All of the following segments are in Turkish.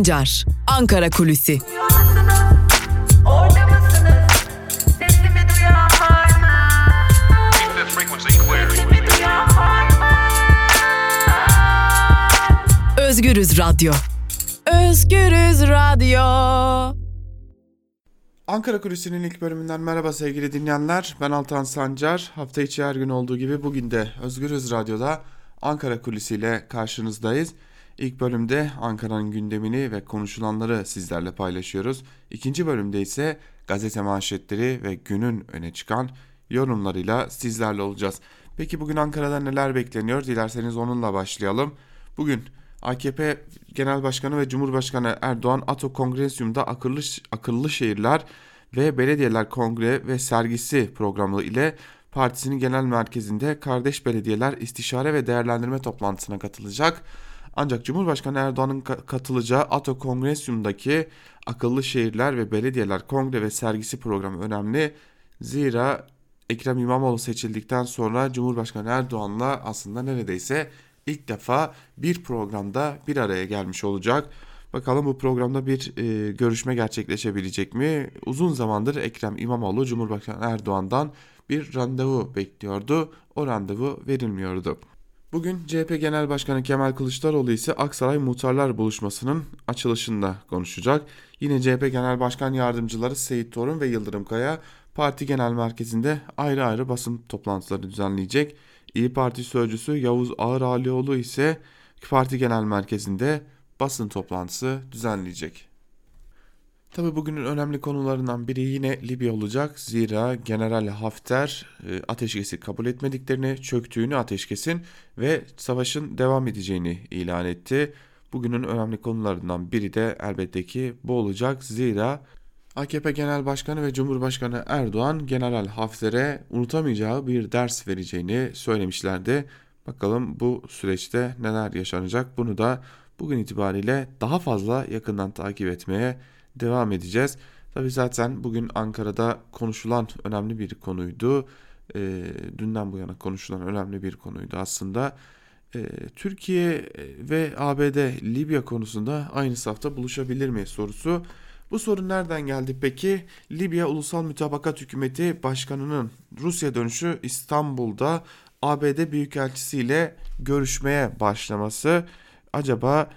Sancar, Ankara Kulüsi. Özgürüz Radyo. Özgürüz Radyo. Ankara Kulisi'nin ilk bölümünden merhaba sevgili dinleyenler. Ben Altan Sancar. Hafta içi her gün olduğu gibi bugün de Özgürüz Radyo'da Ankara Kulisi ile karşınızdayız. İlk bölümde Ankara'nın gündemini ve konuşulanları sizlerle paylaşıyoruz. İkinci bölümde ise gazete manşetleri ve günün öne çıkan yorumlarıyla sizlerle olacağız. Peki bugün Ankara'da neler bekleniyor? Dilerseniz onunla başlayalım. Bugün AKP Genel Başkanı ve Cumhurbaşkanı Erdoğan Ato Kongresyum'da akıllı, akıllı şehirler ve belediyeler kongre ve sergisi programı ile partisinin genel merkezinde kardeş belediyeler istişare ve değerlendirme toplantısına katılacak. Ancak Cumhurbaşkanı Erdoğan'ın katılacağı Ato Kongresyum'daki akıllı şehirler ve belediyeler kongre ve sergisi programı önemli. Zira Ekrem İmamoğlu seçildikten sonra Cumhurbaşkanı Erdoğan'la aslında neredeyse ilk defa bir programda bir araya gelmiş olacak. Bakalım bu programda bir e, görüşme gerçekleşebilecek mi? Uzun zamandır Ekrem İmamoğlu Cumhurbaşkanı Erdoğan'dan bir randevu bekliyordu. O randevu verilmiyordu. Bugün CHP Genel Başkanı Kemal Kılıçdaroğlu ise Aksaray Muhtarlar Buluşması'nın açılışında konuşacak. Yine CHP Genel Başkan Yardımcıları Seyit Torun ve Yıldırım Kaya parti genel merkezinde ayrı ayrı basın toplantıları düzenleyecek. İyi Parti sözcüsü Yavuz Ağır Alioğlu ise parti genel merkezinde basın toplantısı düzenleyecek. Tabi bugünün önemli konularından biri yine Libya olacak. Zira General Hafter e, ateşkesi kabul etmediklerini, çöktüğünü ateşkesin ve savaşın devam edeceğini ilan etti. Bugünün önemli konularından biri de elbette ki bu olacak. Zira AKP Genel Başkanı ve Cumhurbaşkanı Erdoğan General Hafter'e unutamayacağı bir ders vereceğini söylemişlerdi. Bakalım bu süreçte neler yaşanacak bunu da bugün itibariyle daha fazla yakından takip etmeye devam edeceğiz. Tabi zaten bugün Ankara'da konuşulan önemli bir konuydu. E, dünden bu yana konuşulan önemli bir konuydu aslında. E, Türkiye ve ABD Libya konusunda aynı safta buluşabilir mi sorusu. Bu sorun nereden geldi peki? Libya Ulusal Mütabakat Hükümeti Başkanı'nın Rusya dönüşü İstanbul'da ABD Büyükelçisi ile görüşmeye başlaması acaba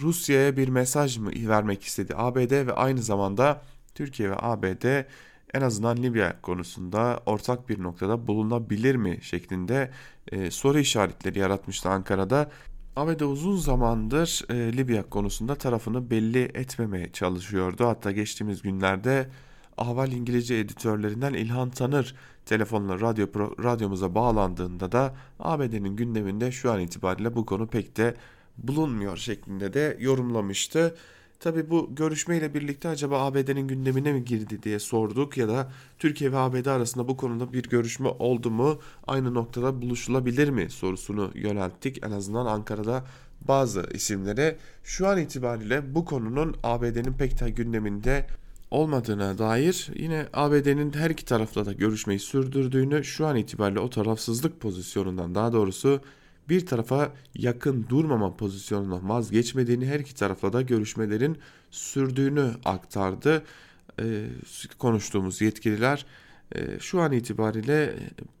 Rusya'ya bir mesaj mı vermek istedi ABD ve aynı zamanda Türkiye ve ABD en azından Libya konusunda ortak bir noktada bulunabilir mi şeklinde e, soru işaretleri yaratmıştı Ankara'da. ABD uzun zamandır e, Libya konusunda tarafını belli etmemeye çalışıyordu. Hatta geçtiğimiz günlerde Ahval İngilizce editörlerinden İlhan Tanır telefonla radyo radyomuza bağlandığında da ABD'nin gündeminde şu an itibariyle bu konu pek de bulunmuyor şeklinde de yorumlamıştı. Tabi bu görüşmeyle birlikte acaba ABD'nin gündemine mi girdi diye sorduk ya da Türkiye ve ABD arasında bu konuda bir görüşme oldu mu aynı noktada buluşulabilir mi sorusunu yönelttik. En azından Ankara'da bazı isimlere şu an itibariyle bu konunun ABD'nin pek de gündeminde olmadığına dair yine ABD'nin her iki tarafla da görüşmeyi sürdürdüğünü şu an itibariyle o tarafsızlık pozisyonundan daha doğrusu bir tarafa yakın durmama pozisyonundan vazgeçmediğini her iki tarafla da görüşmelerin sürdüğünü aktardı. Ee, konuştuğumuz yetkililer e, şu an itibariyle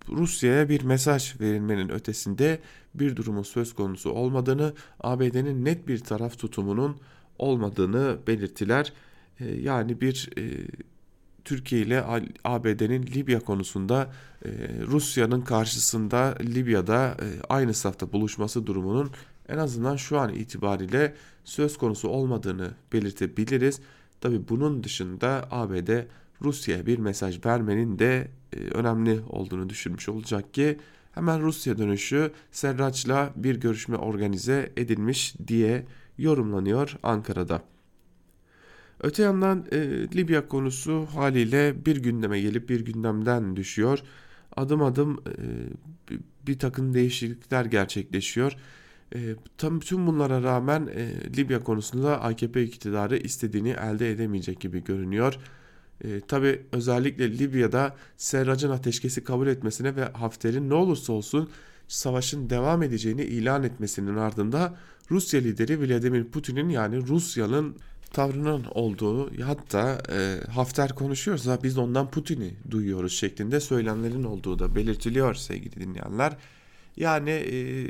Rusya'ya bir mesaj verilmenin ötesinde bir durumun söz konusu olmadığını, ABD'nin net bir taraf tutumunun olmadığını belirttiler. E, yani bir e, Türkiye ile ABD'nin Libya konusunda e, Rusya'nın karşısında Libya'da e, aynı safta buluşması durumunun en azından şu an itibariyle söz konusu olmadığını belirtebiliriz. Tabi bunun dışında ABD Rusya'ya bir mesaj vermenin de e, önemli olduğunu düşünmüş olacak ki hemen Rusya dönüşü Serraç'la bir görüşme organize edilmiş diye yorumlanıyor Ankara'da. Öte yandan e, Libya konusu haliyle bir gündeme gelip bir gündemden düşüyor. Adım adım e, bir, takım değişiklikler gerçekleşiyor. E, tam tüm bunlara rağmen e, Libya konusunda AKP iktidarı istediğini elde edemeyecek gibi görünüyor. E, Tabi özellikle Libya'da Serrac'ın ateşkesi kabul etmesine ve Hafter'in ne olursa olsun savaşın devam edeceğini ilan etmesinin ardında Rusya lideri Vladimir Putin'in yani Rusya'nın tavrının olduğu hatta e, Hafter konuşuyorsa biz ondan Putin'i duyuyoruz şeklinde söylemlerin olduğu da belirtiliyor sevgili dinleyenler. Yani e,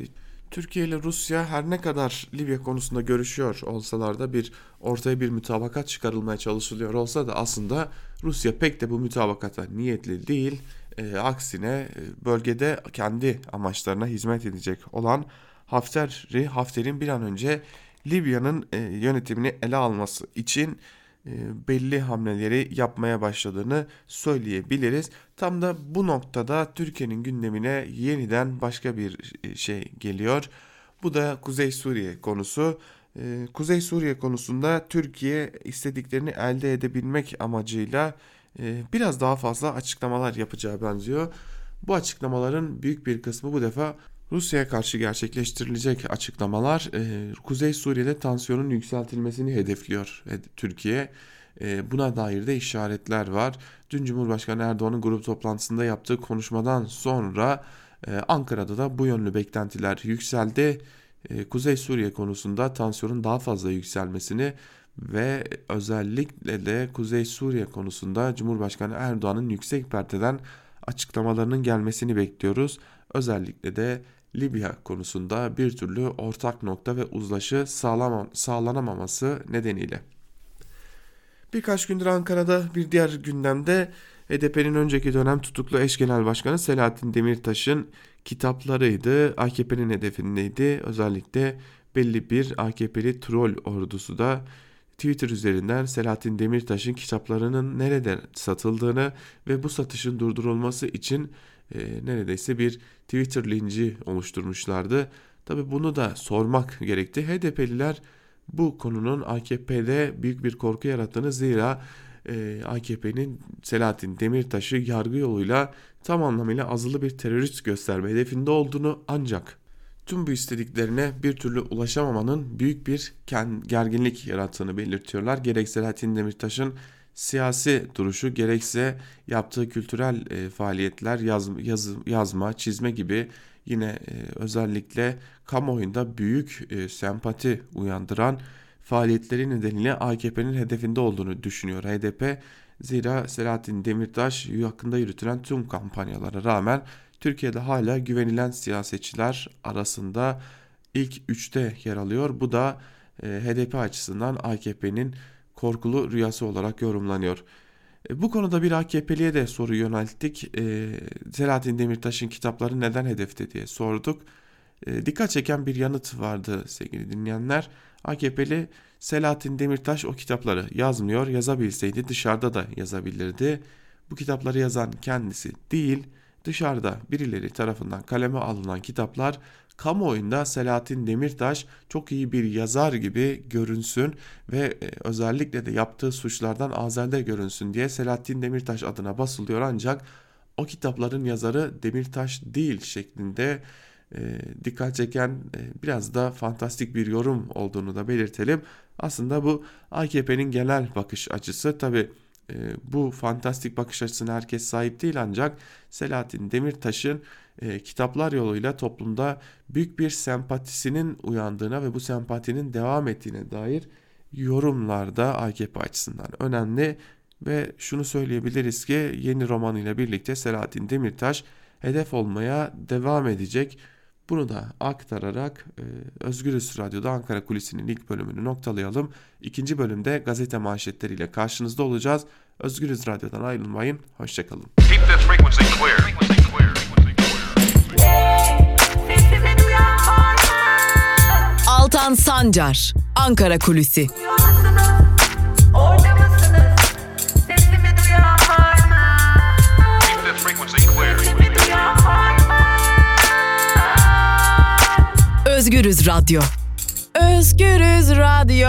Türkiye ile Rusya her ne kadar Libya konusunda görüşüyor olsalar da bir ortaya bir mütabakat çıkarılmaya çalışılıyor olsa da aslında Rusya pek de bu mütabakata niyetli değil. E, aksine e, bölgede kendi amaçlarına hizmet edecek olan Hafter'i Hafter'in bir an önce Libya'nın e, yönetimini ele alması için e, belli hamleleri yapmaya başladığını söyleyebiliriz. Tam da bu noktada Türkiye'nin gündemine yeniden başka bir e, şey geliyor. Bu da Kuzey Suriye konusu. E, Kuzey Suriye konusunda Türkiye istediklerini elde edebilmek amacıyla biraz daha fazla açıklamalar yapacağı benziyor. Bu açıklamaların büyük bir kısmı bu defa Rusya'ya karşı gerçekleştirilecek açıklamalar e, Kuzey Suriye'de tansiyonun yükseltilmesini hedefliyor e, Türkiye. E, buna dair de işaretler var. Dün Cumhurbaşkanı Erdoğan'ın grup toplantısında yaptığı konuşmadan sonra Ankara'da da bu yönlü beklentiler yükseldi. Kuzey Suriye konusunda tansiyonun daha fazla yükselmesini ve özellikle de Kuzey Suriye konusunda Cumhurbaşkanı Erdoğan'ın yüksek perdeden açıklamalarının gelmesini bekliyoruz. Özellikle de Libya konusunda bir türlü ortak nokta ve uzlaşı sağlam, sağlanamaması nedeniyle. Birkaç gündür Ankara'da bir diğer gündemde HDP'nin önceki dönem tutuklu eş genel başkanı Selahattin Demirtaş'ın kitaplarıydı. AKP'nin hedefindeydi. Özellikle belli bir AKP'li troll ordusu da Twitter üzerinden Selahattin Demirtaş'ın kitaplarının nerede satıldığını ve bu satışın durdurulması için e, neredeyse bir Twitter linci oluşturmuşlardı. Tabi bunu da sormak gerekti. HDP'liler bu konunun AKP'de büyük bir korku yarattığını zira e, AKP'nin Selahattin Demirtaş'ı yargı yoluyla tam anlamıyla azılı bir terörist gösterme hedefinde olduğunu ancak tüm bu istediklerine bir türlü ulaşamamanın büyük bir gerginlik yarattığını belirtiyorlar. Gerek Selahattin Demirtaş'ın siyasi duruşu gerekse yaptığı kültürel e, faaliyetler yaz, yaz, yazma, çizme gibi yine e, özellikle kamuoyunda büyük e, sempati uyandıran faaliyetleri nedeniyle AKP'nin hedefinde olduğunu düşünüyor HDP. Zira Selahattin Demirtaş hakkında yürütülen tüm kampanyalara rağmen Türkiye'de hala güvenilen siyasetçiler arasında ilk üçte yer alıyor. Bu da e, HDP açısından AKP'nin korkulu rüyası olarak yorumlanıyor. E, bu konuda bir AKP'liye de soru yönelttik. E, Selahattin Demirtaş'ın kitapları neden hedefte diye sorduk. E, dikkat çeken bir yanıt vardı sevgili dinleyenler. AKP'li Selahattin Demirtaş o kitapları yazmıyor. Yazabilseydi dışarıda da yazabilirdi. Bu kitapları yazan kendisi değil, dışarıda birileri tarafından kaleme alınan kitaplar kamuoyunda Selahattin Demirtaş çok iyi bir yazar gibi görünsün ve e, özellikle de yaptığı suçlardan azelde görünsün diye Selahattin Demirtaş adına basılıyor ancak o kitapların yazarı Demirtaş değil şeklinde e, dikkat çeken e, biraz da fantastik bir yorum olduğunu da belirtelim. Aslında bu AKP'nin genel bakış açısı tabi e, bu fantastik bakış açısına herkes sahip değil ancak Selahattin Demirtaş'ın e, kitaplar yoluyla toplumda büyük bir sempatisinin uyandığına ve bu sempatinin devam ettiğine dair yorumlarda AKP açısından önemli ve şunu söyleyebiliriz ki yeni romanıyla birlikte Selahattin Demirtaş hedef olmaya devam edecek. Bunu da aktararak e, Özgürüz Radyo'da Ankara Kulisi'nin ilk bölümünü noktalayalım. İkinci bölümde gazete manşetleriyle karşınızda olacağız. Özgürüz Radyo'dan ayrılmayın. Hoşçakalın. Altan Sancar, Ankara Kulüsi. Özgürüz Radyo. Özgürüz Radyo.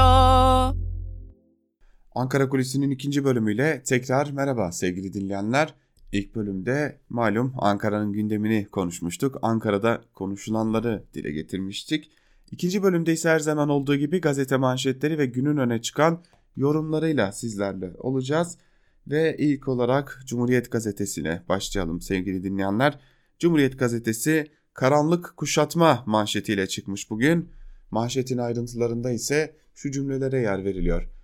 Ankara Kulisi'nin ikinci bölümüyle tekrar merhaba sevgili dinleyenler. İlk bölümde malum Ankara'nın gündemini konuşmuştuk. Ankara'da konuşulanları dile getirmiştik. İkinci bölümde ise her zaman olduğu gibi gazete manşetleri ve günün öne çıkan yorumlarıyla sizlerle olacağız. Ve ilk olarak Cumhuriyet Gazetesi'ne başlayalım sevgili dinleyenler. Cumhuriyet Gazetesi karanlık kuşatma manşetiyle çıkmış bugün. Manşetin ayrıntılarında ise şu cümlelere yer veriliyor.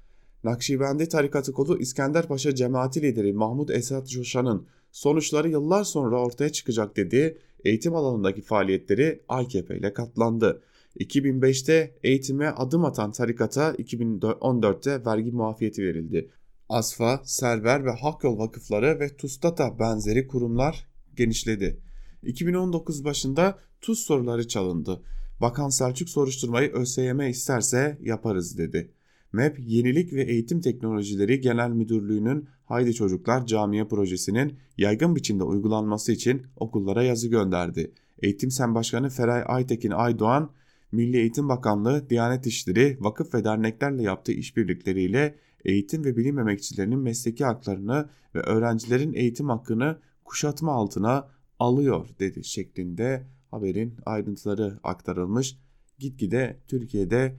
Nakşibendi tarikatı kolu İskender Paşa cemaati lideri Mahmut Esat Coşan'ın sonuçları yıllar sonra ortaya çıkacak dediği eğitim alanındaki faaliyetleri AKP ile katlandı. 2005'te eğitime adım atan tarikata 2014'te vergi muafiyeti verildi. Asfa, Server ve Hakyol vakıfları ve TUSTATA benzeri kurumlar genişledi. 2019 başında TUS soruları çalındı. Bakan Selçuk soruşturmayı ÖSYM isterse yaparız dedi. MEP Yenilik ve Eğitim Teknolojileri Genel Müdürlüğü'nün Haydi Çocuklar Camiye projesinin yaygın biçimde uygulanması için okullara yazı gönderdi. Eğitim Sen Başkanı Feray Aytekin Aydoğan, Milli Eğitim Bakanlığı, Diyanet İşleri, vakıf ve derneklerle yaptığı işbirlikleriyle eğitim ve bilim emekçilerinin mesleki haklarını ve öğrencilerin eğitim hakkını kuşatma altına alıyor dedi şeklinde haberin ayrıntıları aktarılmış. Gitgide Türkiye'de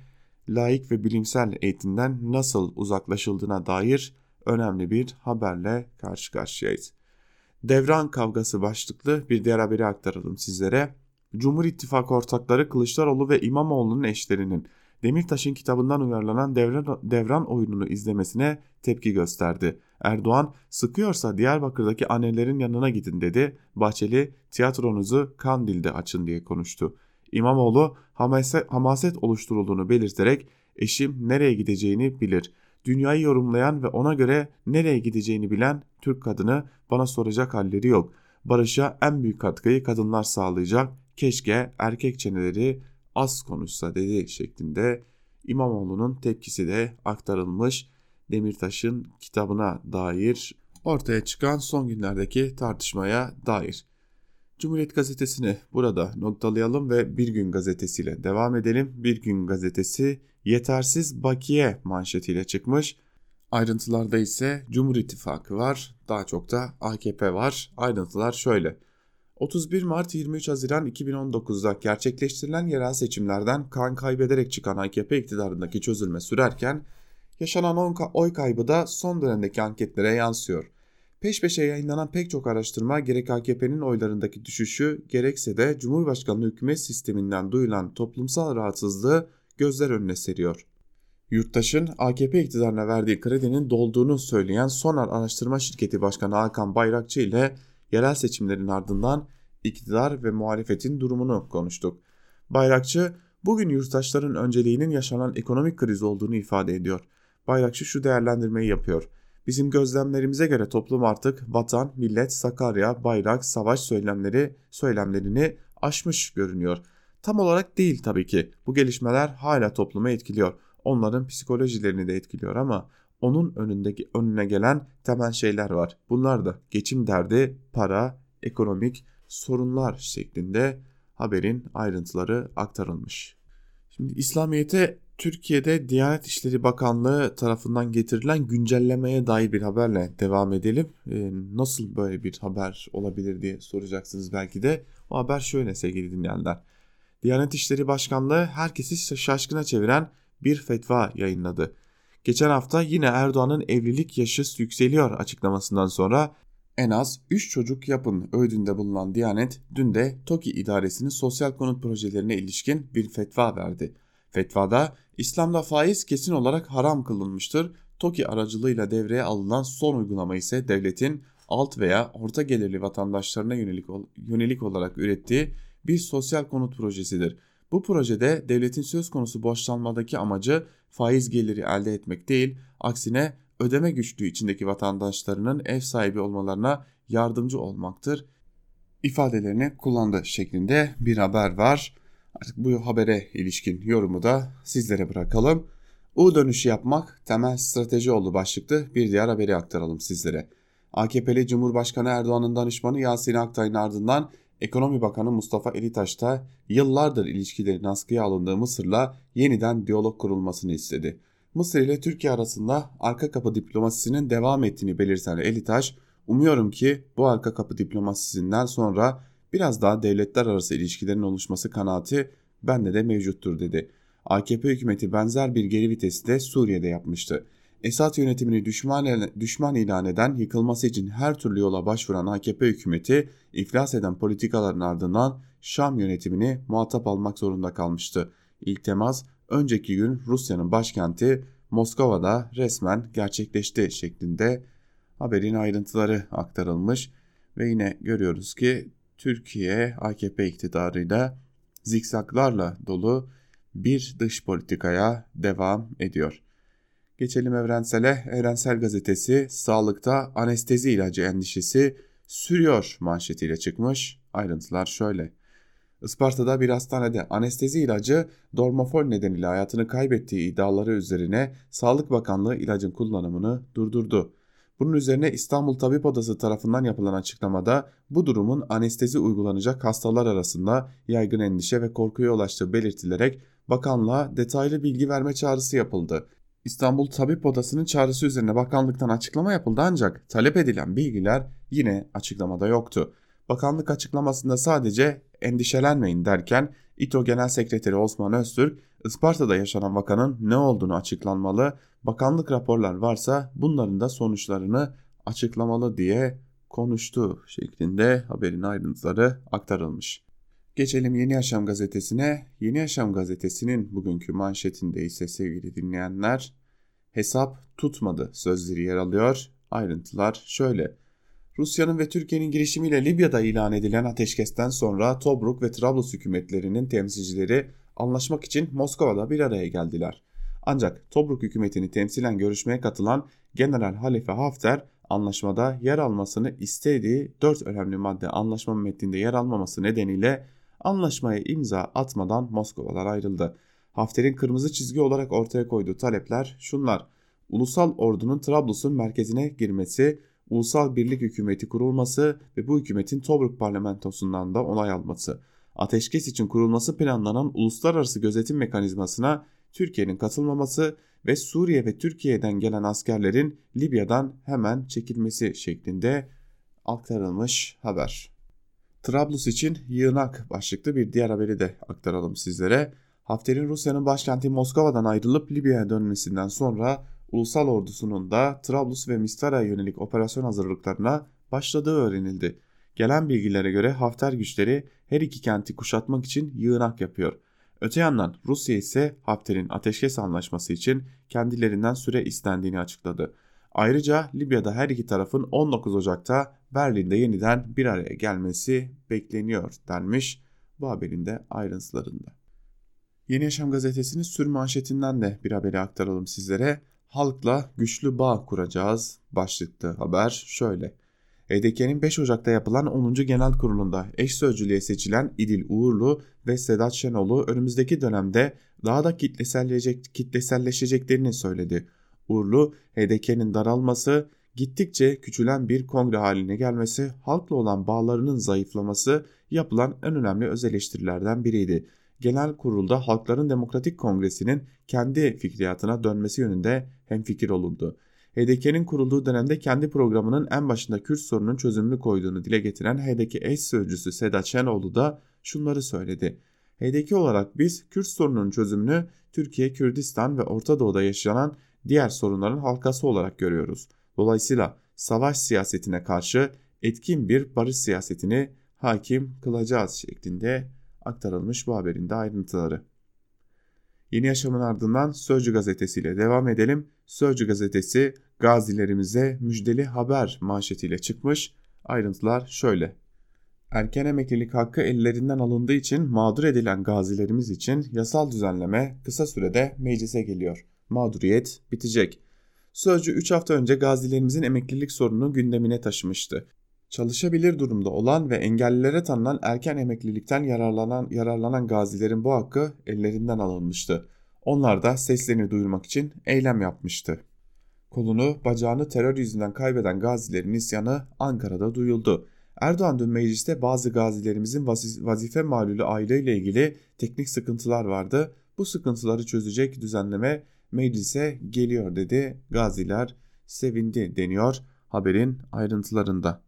laik ve bilimsel eğitimden nasıl uzaklaşıldığına dair önemli bir haberle karşı karşıyayız. Devran kavgası başlıklı bir diğer haberi aktaralım sizlere. Cumhur İttifakı ortakları Kılıçdaroğlu ve İmamoğlu'nun eşlerinin Demirtaş'ın kitabından uyarlanan devran, devran oyununu izlemesine tepki gösterdi. Erdoğan sıkıyorsa Diyarbakır'daki annelerin yanına gidin dedi. Bahçeli tiyatronuzu Kandil'de açın diye konuştu. İmamoğlu hamaset, oluşturulduğunu belirterek eşim nereye gideceğini bilir. Dünyayı yorumlayan ve ona göre nereye gideceğini bilen Türk kadını bana soracak halleri yok. Barış'a en büyük katkıyı kadınlar sağlayacak. Keşke erkek çeneleri az konuşsa dedi şeklinde İmamoğlu'nun tepkisi de aktarılmış Demirtaş'ın kitabına dair ortaya çıkan son günlerdeki tartışmaya dair. Cumhuriyet Gazetesi'ni burada noktalayalım ve Bir Gün Gazetesi'yle devam edelim. Bir Gün Gazetesi yetersiz bakiye manşetiyle çıkmış. Ayrıntılarda ise Cumhur İttifakı var, daha çok da AKP var. Ayrıntılar şöyle. 31 Mart 23 Haziran 2019'da gerçekleştirilen yerel seçimlerden kan kaybederek çıkan AKP iktidarındaki çözülme sürerken yaşanan oy kaybı da son dönemdeki anketlere yansıyor. Peş peşe yayınlanan pek çok araştırma gerek AKP'nin oylarındaki düşüşü gerekse de Cumhurbaşkanlığı hükümet sisteminden duyulan toplumsal rahatsızlığı gözler önüne seriyor. Yurttaşın AKP iktidarına verdiği kredinin dolduğunu söyleyen Sonar Araştırma Şirketi Başkanı Hakan Bayrakçı ile yerel seçimlerin ardından iktidar ve muhalefetin durumunu konuştuk. Bayrakçı, bugün yurttaşların önceliğinin yaşanan ekonomik kriz olduğunu ifade ediyor. Bayrakçı şu değerlendirmeyi yapıyor. Bizim gözlemlerimize göre toplum artık vatan, millet, Sakarya, bayrak, savaş söylemleri söylemlerini aşmış görünüyor. Tam olarak değil tabii ki. Bu gelişmeler hala toplumu etkiliyor. Onların psikolojilerini de etkiliyor ama onun önündeki önüne gelen temel şeyler var. Bunlar da geçim derdi, para, ekonomik sorunlar şeklinde haberin ayrıntıları aktarılmış. Şimdi İslamiyet'e Türkiye'de Diyanet İşleri Bakanlığı tarafından getirilen güncellemeye dair bir haberle devam edelim. Ee, nasıl böyle bir haber olabilir diye soracaksınız belki de. O haber şöyle sevgili dinleyenler. Diyanet İşleri Başkanlığı herkesi şaşkına çeviren bir fetva yayınladı. Geçen hafta yine Erdoğan'ın evlilik yaşı yükseliyor açıklamasından sonra en az 3 çocuk yapın öğüdünde bulunan Diyanet dün de TOKİ idaresinin sosyal konut projelerine ilişkin bir fetva verdi. Fetvada İslam'da faiz kesin olarak haram kılınmıştır. TOKİ aracılığıyla devreye alınan son uygulama ise devletin alt veya orta gelirli vatandaşlarına yönelik, yönelik olarak ürettiği bir sosyal konut projesidir. Bu projede devletin söz konusu borçlanmadaki amacı faiz geliri elde etmek değil, aksine ödeme güçlüğü içindeki vatandaşlarının ev sahibi olmalarına yardımcı olmaktır ifadelerini kullandı şeklinde bir haber var. Artık bu habere ilişkin yorumu da sizlere bırakalım. U dönüşü yapmak temel strateji oldu başlıklı bir diğer haberi aktaralım sizlere. AKP'li Cumhurbaşkanı Erdoğan'ın danışmanı Yasin Aktay'ın ardından Ekonomi Bakanı Mustafa Elitaş da yıllardır ilişkilerin askıya alındığı Mısır'la yeniden diyalog kurulmasını istedi. Mısır ile Türkiye arasında arka kapı diplomasisinin devam ettiğini belirten Elitaş, umuyorum ki bu arka kapı diplomasisinden sonra biraz daha devletler arası ilişkilerin oluşması kanaati bende de mevcuttur dedi. AKP hükümeti benzer bir geri vitesi de Suriye'de yapmıştı. Esad yönetimini düşman, düşman ilan eden, yıkılması için her türlü yola başvuran AKP hükümeti iflas eden politikaların ardından Şam yönetimini muhatap almak zorunda kalmıştı. İlk temas önceki gün Rusya'nın başkenti Moskova'da resmen gerçekleşti şeklinde haberin ayrıntıları aktarılmış ve yine görüyoruz ki Türkiye AKP iktidarıyla zikzaklarla dolu bir dış politikaya devam ediyor. Geçelim Evrensel'e. Evrensel Gazetesi sağlıkta anestezi ilacı endişesi sürüyor manşetiyle çıkmış. Ayrıntılar şöyle. Isparta'da bir hastanede anestezi ilacı dormofol nedeniyle hayatını kaybettiği iddiaları üzerine Sağlık Bakanlığı ilacın kullanımını durdurdu. Bunun üzerine İstanbul Tabip Odası tarafından yapılan açıklamada bu durumun anestezi uygulanacak hastalar arasında yaygın endişe ve korkuya ulaştığı belirtilerek bakanlığa detaylı bilgi verme çağrısı yapıldı. İstanbul Tabip Odası'nın çağrısı üzerine bakanlıktan açıklama yapıldı ancak talep edilen bilgiler yine açıklamada yoktu. Bakanlık açıklamasında sadece endişelenmeyin derken İTO Genel Sekreteri Osman Öztürk, Isparta'da yaşanan vakanın ne olduğunu açıklanmalı, bakanlık raporlar varsa bunların da sonuçlarını açıklamalı diye konuştu şeklinde haberin ayrıntıları aktarılmış. Geçelim Yeni Yaşam gazetesine. Yeni Yaşam gazetesinin bugünkü manşetinde ise sevgili dinleyenler hesap tutmadı sözleri yer alıyor. Ayrıntılar şöyle. Rusya'nın ve Türkiye'nin girişimiyle Libya'da ilan edilen ateşkesten sonra Tobruk ve Trablus hükümetlerinin temsilcileri anlaşmak için Moskova'da bir araya geldiler. Ancak Tobruk hükümetini temsilen görüşmeye katılan General Halife Hafter anlaşmada yer almasını istediği dört önemli madde anlaşma metninde yer almaması nedeniyle anlaşmaya imza atmadan Moskova'dan ayrıldı. Hafter'in kırmızı çizgi olarak ortaya koyduğu talepler şunlar. Ulusal ordunun Trablus'un merkezine girmesi, ulusal birlik hükümeti kurulması ve bu hükümetin Tobruk parlamentosundan da onay alması. Ateşkes için kurulması planlanan uluslararası gözetim mekanizmasına Türkiye'nin katılmaması ve Suriye ve Türkiye'den gelen askerlerin Libya'dan hemen çekilmesi şeklinde aktarılmış haber. Trablus için yığınak başlıklı bir diğer haberi de aktaralım sizlere. Hafter'in Rusya'nın başkenti Moskova'dan ayrılıp Libya'ya dönmesinden sonra ulusal ordusunun da Trablus ve Mistara'ya yönelik operasyon hazırlıklarına başladığı öğrenildi. Gelen bilgilere göre Hafter güçleri her iki kenti kuşatmak için yığınak yapıyor. Öte yandan Rusya ise Hafter'in ateşkes anlaşması için kendilerinden süre istendiğini açıkladı. Ayrıca Libya'da her iki tarafın 19 Ocak'ta Berlin'de yeniden bir araya gelmesi bekleniyor denmiş bu haberin de ayrıntılarında. Yeni Yaşam gazetesinin sür manşetinden de bir haberi aktaralım sizlere. Halkla güçlü bağ kuracağız başlıklı haber şöyle. HDP'nin 5 Ocak'ta yapılan 10. Genel Kurulu'nda eş sözcülüğe seçilen İdil Uğurlu ve Sedat Şenol'u önümüzdeki dönemde daha da kitleselleşecek, kitleselleşeceklerini söyledi. Uğurlu, HDP'nin daralması, gittikçe küçülen bir kongre haline gelmesi, halkla olan bağlarının zayıflaması yapılan en önemli öz eleştirilerden biriydi. Genel kurulda Halkların Demokratik Kongresi'nin kendi fikriyatına dönmesi yönünde hemfikir olundu. HDP'nin kurulduğu dönemde kendi programının en başında Kürt sorunun çözümünü koyduğunu dile getiren HDP eş sözcüsü Sedat Şenoğlu da şunları söyledi. HDP olarak biz Kürt sorununun çözümünü Türkiye, Kürdistan ve Orta Doğu'da yaşanan diğer sorunların halkası olarak görüyoruz. Dolayısıyla savaş siyasetine karşı etkin bir barış siyasetini hakim kılacağız şeklinde aktarılmış bu haberin de ayrıntıları. Yeni Yaşam'ın ardından Sözcü Gazetesi ile devam edelim. Sözcü Gazetesi gazilerimize müjdeli haber manşetiyle çıkmış. Ayrıntılar şöyle. Erken emeklilik hakkı ellerinden alındığı için mağdur edilen gazilerimiz için yasal düzenleme kısa sürede meclise geliyor. Mağduriyet bitecek. Sözcü 3 hafta önce gazilerimizin emeklilik sorununu gündemine taşımıştı. Çalışabilir durumda olan ve engellilere tanınan erken emeklilikten yararlanan, yararlanan gazilerin bu hakkı ellerinden alınmıştı. Onlar da seslerini duyurmak için eylem yapmıştı. Kolunu, bacağını terör yüzünden kaybeden gazilerin isyanı Ankara'da duyuldu. Erdoğan dün mecliste bazı gazilerimizin vazife malulü aileyle ilgili teknik sıkıntılar vardı. Bu sıkıntıları çözecek düzenleme meclise geliyor dedi. Gaziler sevindi deniyor haberin ayrıntılarında.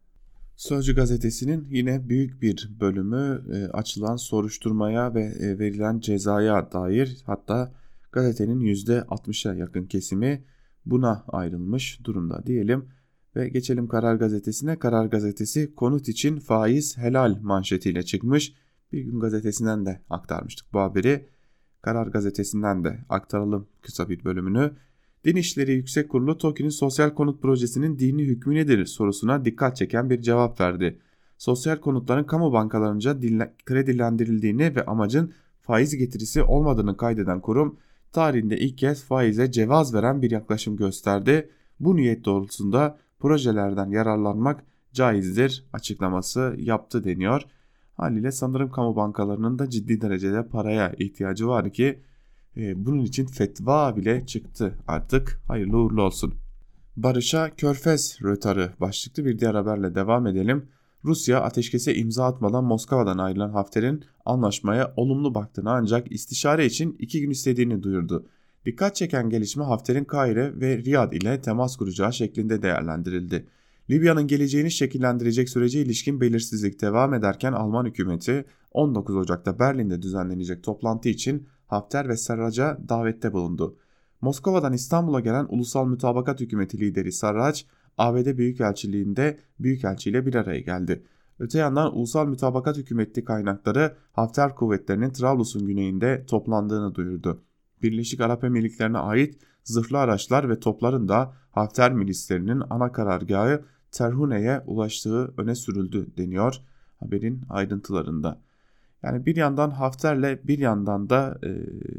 Sözcü gazetesinin yine büyük bir bölümü e, açılan soruşturmaya ve e, verilen cezaya dair hatta gazetenin %60'a yakın kesimi buna ayrılmış durumda diyelim. Ve geçelim Karar Gazetesi'ne. Karar Gazetesi konut için faiz helal manşetiyle çıkmış. Bir gün gazetesinden de aktarmıştık bu haberi. Karar Gazetesi'nden de aktaralım kısa bir bölümünü. Din İşleri Yüksek Kurulu TOKİ'nin sosyal konut projesinin dini hükmü nedir sorusuna dikkat çeken bir cevap verdi. Sosyal konutların kamu bankalarınca kredilendirildiğini ve amacın faiz getirisi olmadığını kaydeden kurum tarihinde ilk kez faize cevaz veren bir yaklaşım gösterdi. Bu niyet doğrultusunda projelerden yararlanmak caizdir açıklaması yaptı deniyor. Haliyle sanırım kamu bankalarının da ciddi derecede paraya ihtiyacı var ki e, bunun için fetva bile çıktı artık. Hayırlı uğurlu olsun. Barış'a Körfez rötarı başlıklı bir diğer haberle devam edelim. Rusya ateşkese imza atmadan Moskova'dan ayrılan Hafter'in anlaşmaya olumlu baktığını ancak istişare için iki gün istediğini duyurdu. Dikkat çeken gelişme Hafter'in Kahire ve Riyad ile temas kuracağı şeklinde değerlendirildi. Libya'nın geleceğini şekillendirecek sürece ilişkin belirsizlik devam ederken Alman hükümeti 19 Ocak'ta Berlin'de düzenlenecek toplantı için Hafter ve Sarrac'a davette bulundu. Moskova'dan İstanbul'a gelen Ulusal Mütabakat Hükümeti lideri Sarraç, ABD Büyükelçiliğinde Büyükelçi bir araya geldi. Öte yandan Ulusal Mütabakat Hükümeti kaynakları Hafter kuvvetlerinin Trablus'un güneyinde toplandığını duyurdu. Birleşik Arap Emirlikleri'ne ait zırhlı araçlar ve topların da Hafter milislerinin ana karargahı Terhune'ye ulaştığı öne sürüldü deniyor haberin ayrıntılarında. Yani bir yandan Hafter'le bir yandan da e,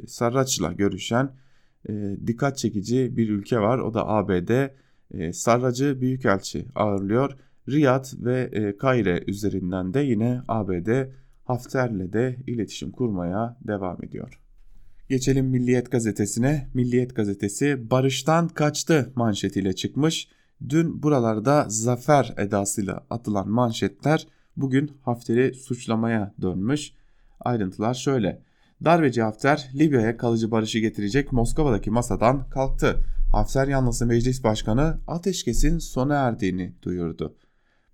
Sarraç'la görüşen e, dikkat çekici bir ülke var. O da ABD. E, Sarracı Büyükelçi ağırlıyor. Riyad ve e, Kayre üzerinden de yine ABD Hafter'le de iletişim kurmaya devam ediyor. Geçelim Milliyet gazetesine. Milliyet gazetesi barıştan kaçtı manşetiyle çıkmış. Dün buralarda zafer edasıyla atılan manşetler bugün Hafter'i suçlamaya dönmüş. Ayrıntılar şöyle. Darbeci Hafter Libya'ya kalıcı barışı getirecek Moskova'daki masadan kalktı. Hafter yanlısı meclis başkanı ateşkesin sona erdiğini duyurdu.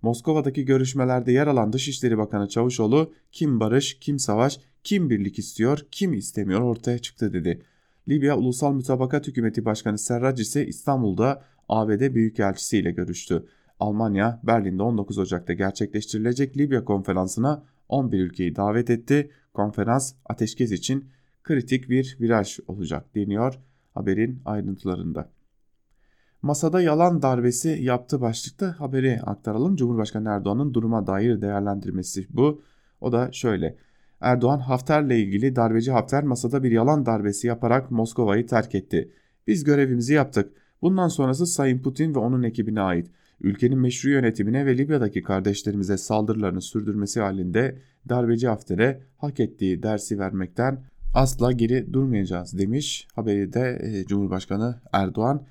Moskova'daki görüşmelerde yer alan Dışişleri Bakanı Çavuşoğlu kim barış, kim savaş, kim birlik istiyor, kim istemiyor ortaya çıktı dedi. Libya Ulusal Mütabakat Hükümeti Başkanı Serrac ise İstanbul'da ABD Büyükelçisi ile görüştü. Almanya, Berlin'de 19 Ocak'ta gerçekleştirilecek Libya konferansına 11 ülkeyi davet etti. Konferans ateşkes için kritik bir viraj olacak deniyor haberin ayrıntılarında. Masada yalan darbesi yaptı başlıkta haberi aktaralım. Cumhurbaşkanı Erdoğan'ın duruma dair değerlendirmesi bu. O da şöyle. Erdoğan Hafter'le ilgili darbeci Hafter masada bir yalan darbesi yaparak Moskova'yı terk etti. Biz görevimizi yaptık. Bundan sonrası Sayın Putin ve onun ekibine ait. Ülkenin meşru yönetimine ve Libya'daki kardeşlerimize saldırılarını sürdürmesi halinde darbeci Hafter'e hak ettiği dersi vermekten asla geri durmayacağız demiş. Haberi de e, Cumhurbaşkanı Erdoğan.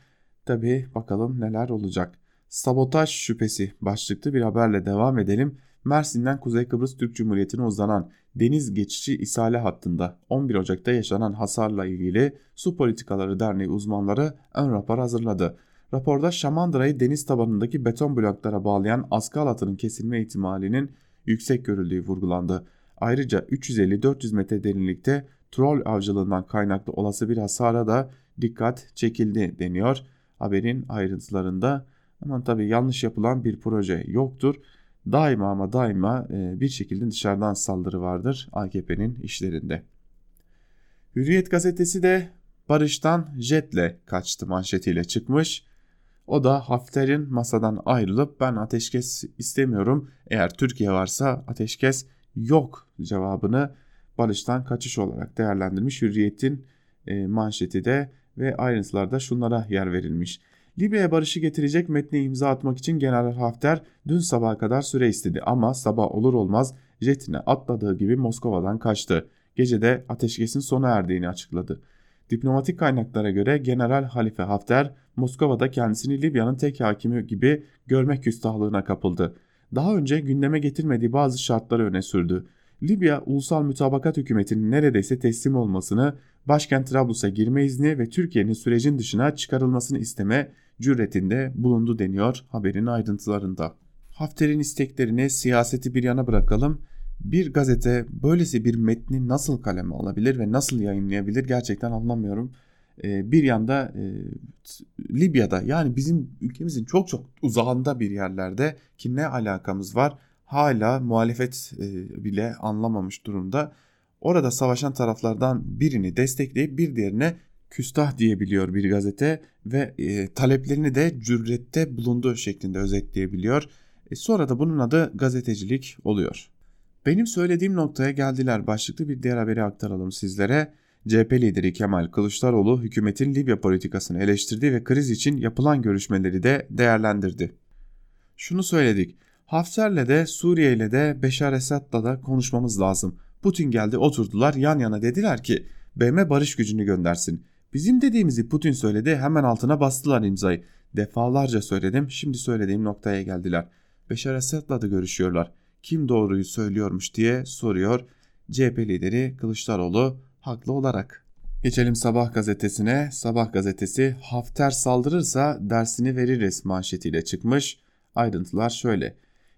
Tabi bakalım neler olacak. Sabotaj şüphesi başlıklı bir haberle devam edelim. Mersin'den Kuzey Kıbrıs Türk Cumhuriyeti'ne uzanan deniz geçici isale hattında 11 Ocak'ta yaşanan hasarla ilgili Su Politikaları Derneği uzmanları ön rapor hazırladı. Raporda Şamandıra'yı deniz tabanındaki beton bloklara bağlayan askı halatının kesilme ihtimalinin yüksek görüldüğü vurgulandı. Ayrıca 350-400 metre derinlikte troll avcılığından kaynaklı olası bir hasara da dikkat çekildi deniyor haberin ayrıntılarında. Ama tabii yanlış yapılan bir proje yoktur. Daima ama daima e, bir şekilde dışarıdan saldırı vardır AKP'nin işlerinde. Hürriyet gazetesi de Barış'tan jetle kaçtı manşetiyle çıkmış. O da Hafter'in masadan ayrılıp ben ateşkes istemiyorum eğer Türkiye varsa ateşkes yok cevabını barıştan kaçış olarak değerlendirmiş Hürriyet'in e, manşeti de ve ayrıntılarda şunlara yer verilmiş. Libya'ya barışı getirecek metne imza atmak için General Hafter dün sabaha kadar süre istedi ama sabah olur olmaz jetine atladığı gibi Moskova'dan kaçtı. Gecede ateşkesin sona erdiğini açıkladı. Diplomatik kaynaklara göre General Halife Hafter Moskova'da kendisini Libya'nın tek hakimi gibi görmek küstahlığına kapıldı. Daha önce gündeme getirmediği bazı şartları öne sürdü. Libya Ulusal Mütabakat Hükümeti'nin neredeyse teslim olmasını, başkent Trablus'a girme izni ve Türkiye'nin sürecin dışına çıkarılmasını isteme cüretinde bulundu deniyor haberin ayrıntılarında. Hafter'in isteklerini siyaseti bir yana bırakalım. Bir gazete böylesi bir metni nasıl kaleme alabilir ve nasıl yayınlayabilir gerçekten anlamıyorum. e, bir yanda e, Libya'da yani bizim ülkemizin çok çok uzağında bir yerlerde ki ne alakamız var hala muhalefet e, bile anlamamış durumda. Orada savaşan taraflardan birini destekleyip bir diğerine küstah diyebiliyor bir gazete ve e, taleplerini de cürette bulunduğu şeklinde özetleyebiliyor. Sonra da bunun adı gazetecilik oluyor. Benim söylediğim noktaya geldiler başlıklı bir diğer haberi aktaralım sizlere. CHP lideri Kemal Kılıçdaroğlu hükümetin Libya politikasını eleştirdi ve kriz için yapılan görüşmeleri de değerlendirdi. Şunu söyledik. Hafter'le de Suriye ile de Beşar Esad'la da konuşmamız lazım. Putin geldi oturdular yan yana dediler ki BM barış gücünü göndersin. Bizim dediğimizi Putin söyledi hemen altına bastılar imzayı. Defalarca söyledim şimdi söylediğim noktaya geldiler. Beşar Esad'la da görüşüyorlar. Kim doğruyu söylüyormuş diye soruyor CHP lideri Kılıçdaroğlu haklı olarak. Geçelim Sabah gazetesine. Sabah gazetesi Hafter saldırırsa dersini veririz manşetiyle çıkmış. Ayrıntılar şöyle.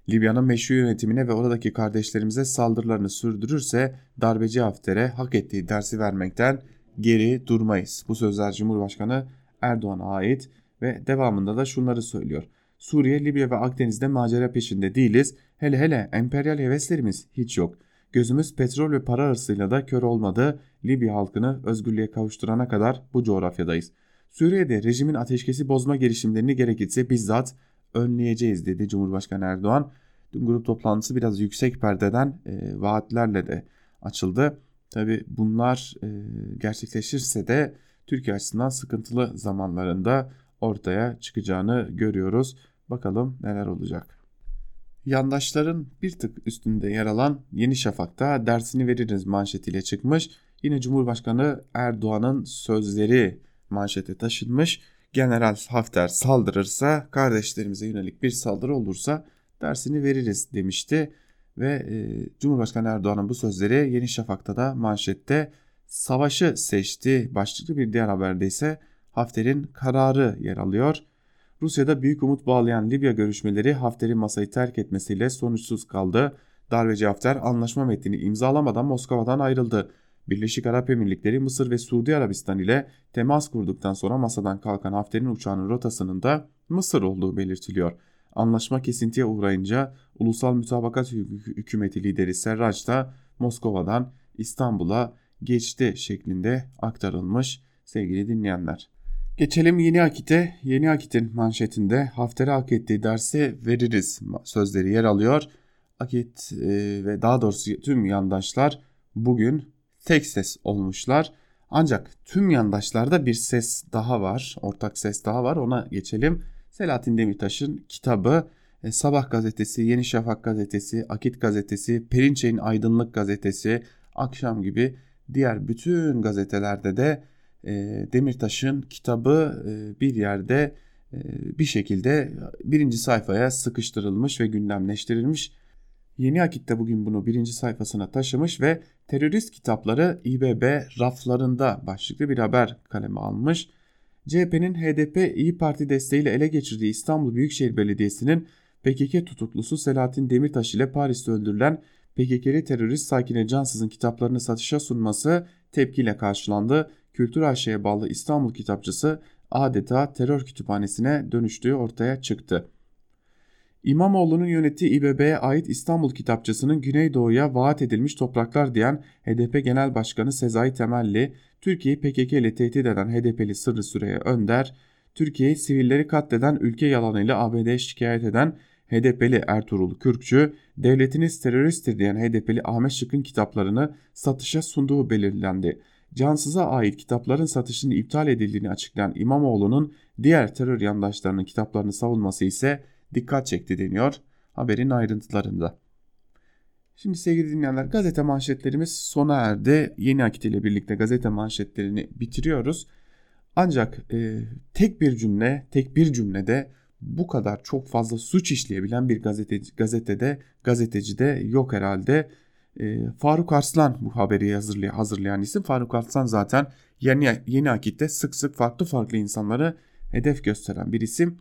Libya'nın meşru yönetimine ve oradaki kardeşlerimize saldırılarını sürdürürse darbeci Hafter'e hak ettiği dersi vermekten geri durmayız. Bu sözler Cumhurbaşkanı Erdoğan'a ait ve devamında da şunları söylüyor. Suriye, Libya ve Akdeniz'de macera peşinde değiliz. Hele hele emperyal heveslerimiz hiç yok. Gözümüz petrol ve para hırsıyla da kör olmadı. Libya halkını özgürlüğe kavuşturana kadar bu coğrafyadayız. Suriye'de rejimin ateşkesi bozma girişimlerini gerekirse bizzat önleyeceğiz dedi Cumhurbaşkanı Erdoğan. Dün grup toplantısı biraz yüksek perdeden e, vaatlerle de açıldı. Tabi bunlar e, gerçekleşirse de Türkiye açısından sıkıntılı zamanlarında ortaya çıkacağını görüyoruz. Bakalım neler olacak. Yandaşların bir tık üstünde yer alan Yeni Şafak'ta dersini veririz manşetiyle çıkmış. Yine Cumhurbaşkanı Erdoğan'ın sözleri manşete taşınmış. General Hafter saldırırsa kardeşlerimize yönelik bir saldırı olursa dersini veririz demişti. Ve e, Cumhurbaşkanı Erdoğan'ın bu sözleri Yeni Şafak'ta da manşette savaşı seçti. Başlıklı bir diğer haberde ise Hafter'in kararı yer alıyor. Rusya'da büyük umut bağlayan Libya görüşmeleri Hafter'in masayı terk etmesiyle sonuçsuz kaldı. Darbeci Hafter anlaşma metnini imzalamadan Moskova'dan ayrıldı. Birleşik Arap Emirlikleri, Mısır ve Suudi Arabistan ile temas kurduktan sonra masadan kalkan Hafter'in uçağının rotasının da Mısır olduğu belirtiliyor. Anlaşma kesintiye uğrayınca Ulusal Mütabakat Hükümeti lideri Serraç da Moskova'dan İstanbul'a geçti şeklinde aktarılmış sevgili dinleyenler. Geçelim Yeni Akit'e. Yeni Akit'in manşetinde Hafter'e hak ettiği dersi veririz sözleri yer alıyor. Akit e, ve daha doğrusu tüm yandaşlar bugün tek ses olmuşlar. Ancak tüm yandaşlarda bir ses daha var, ortak ses daha var ona geçelim. Selahattin Demirtaş'ın kitabı e, Sabah gazetesi, Yeni Şafak gazetesi, Akit gazetesi, Perinçey'in Aydınlık gazetesi, Akşam gibi diğer bütün gazetelerde de e, Demirtaş'ın kitabı e, bir yerde e, bir şekilde birinci sayfaya sıkıştırılmış ve gündemleştirilmiş. Yeni Akit de bugün bunu birinci sayfasına taşımış ve terörist kitapları İBB raflarında başlıklı bir haber kaleme almış. CHP'nin HDP İyi Parti desteğiyle ele geçirdiği İstanbul Büyükşehir Belediyesi'nin PKK tutuklusu Selahattin Demirtaş ile Paris'te öldürülen PKK'li terörist Sakine Cansız'ın kitaplarını satışa sunması tepkiyle karşılandı. Kültür AŞ'ye bağlı İstanbul kitapçısı adeta terör kütüphanesine dönüştüğü ortaya çıktı. İmamoğlu'nun yönettiği İBB'ye ait İstanbul kitapçısının Güneydoğu'ya vaat edilmiş topraklar diyen HDP Genel Başkanı Sezai Temelli, Türkiye'yi PKK ile tehdit eden HDP'li Sırrı Süreyya Önder, Türkiye'yi sivilleri katleden ülke yalanıyla ABD'ye şikayet eden HDP'li Ertuğrul Kürkçü, devletiniz teröristtir diyen HDP'li Ahmet Şık'ın kitaplarını satışa sunduğu belirlendi. Cansız'a ait kitapların satışının iptal edildiğini açıklayan İmamoğlu'nun diğer terör yandaşlarının kitaplarını savunması ise dikkat çekti deniyor haberin ayrıntılarında. Şimdi sevgili dinleyenler gazete manşetlerimiz sona erdi. Yeni akit ile birlikte gazete manşetlerini bitiriyoruz. Ancak e, tek bir cümle, tek bir cümlede bu kadar çok fazla suç işleyebilen bir gazeteci, gazetede, gazetecide yok herhalde. E, Faruk Arslan bu haberi hazırlayan, hazırlayan isim. Faruk Arslan zaten yeni, yeni akitte sık sık farklı farklı insanları hedef gösteren bir isim.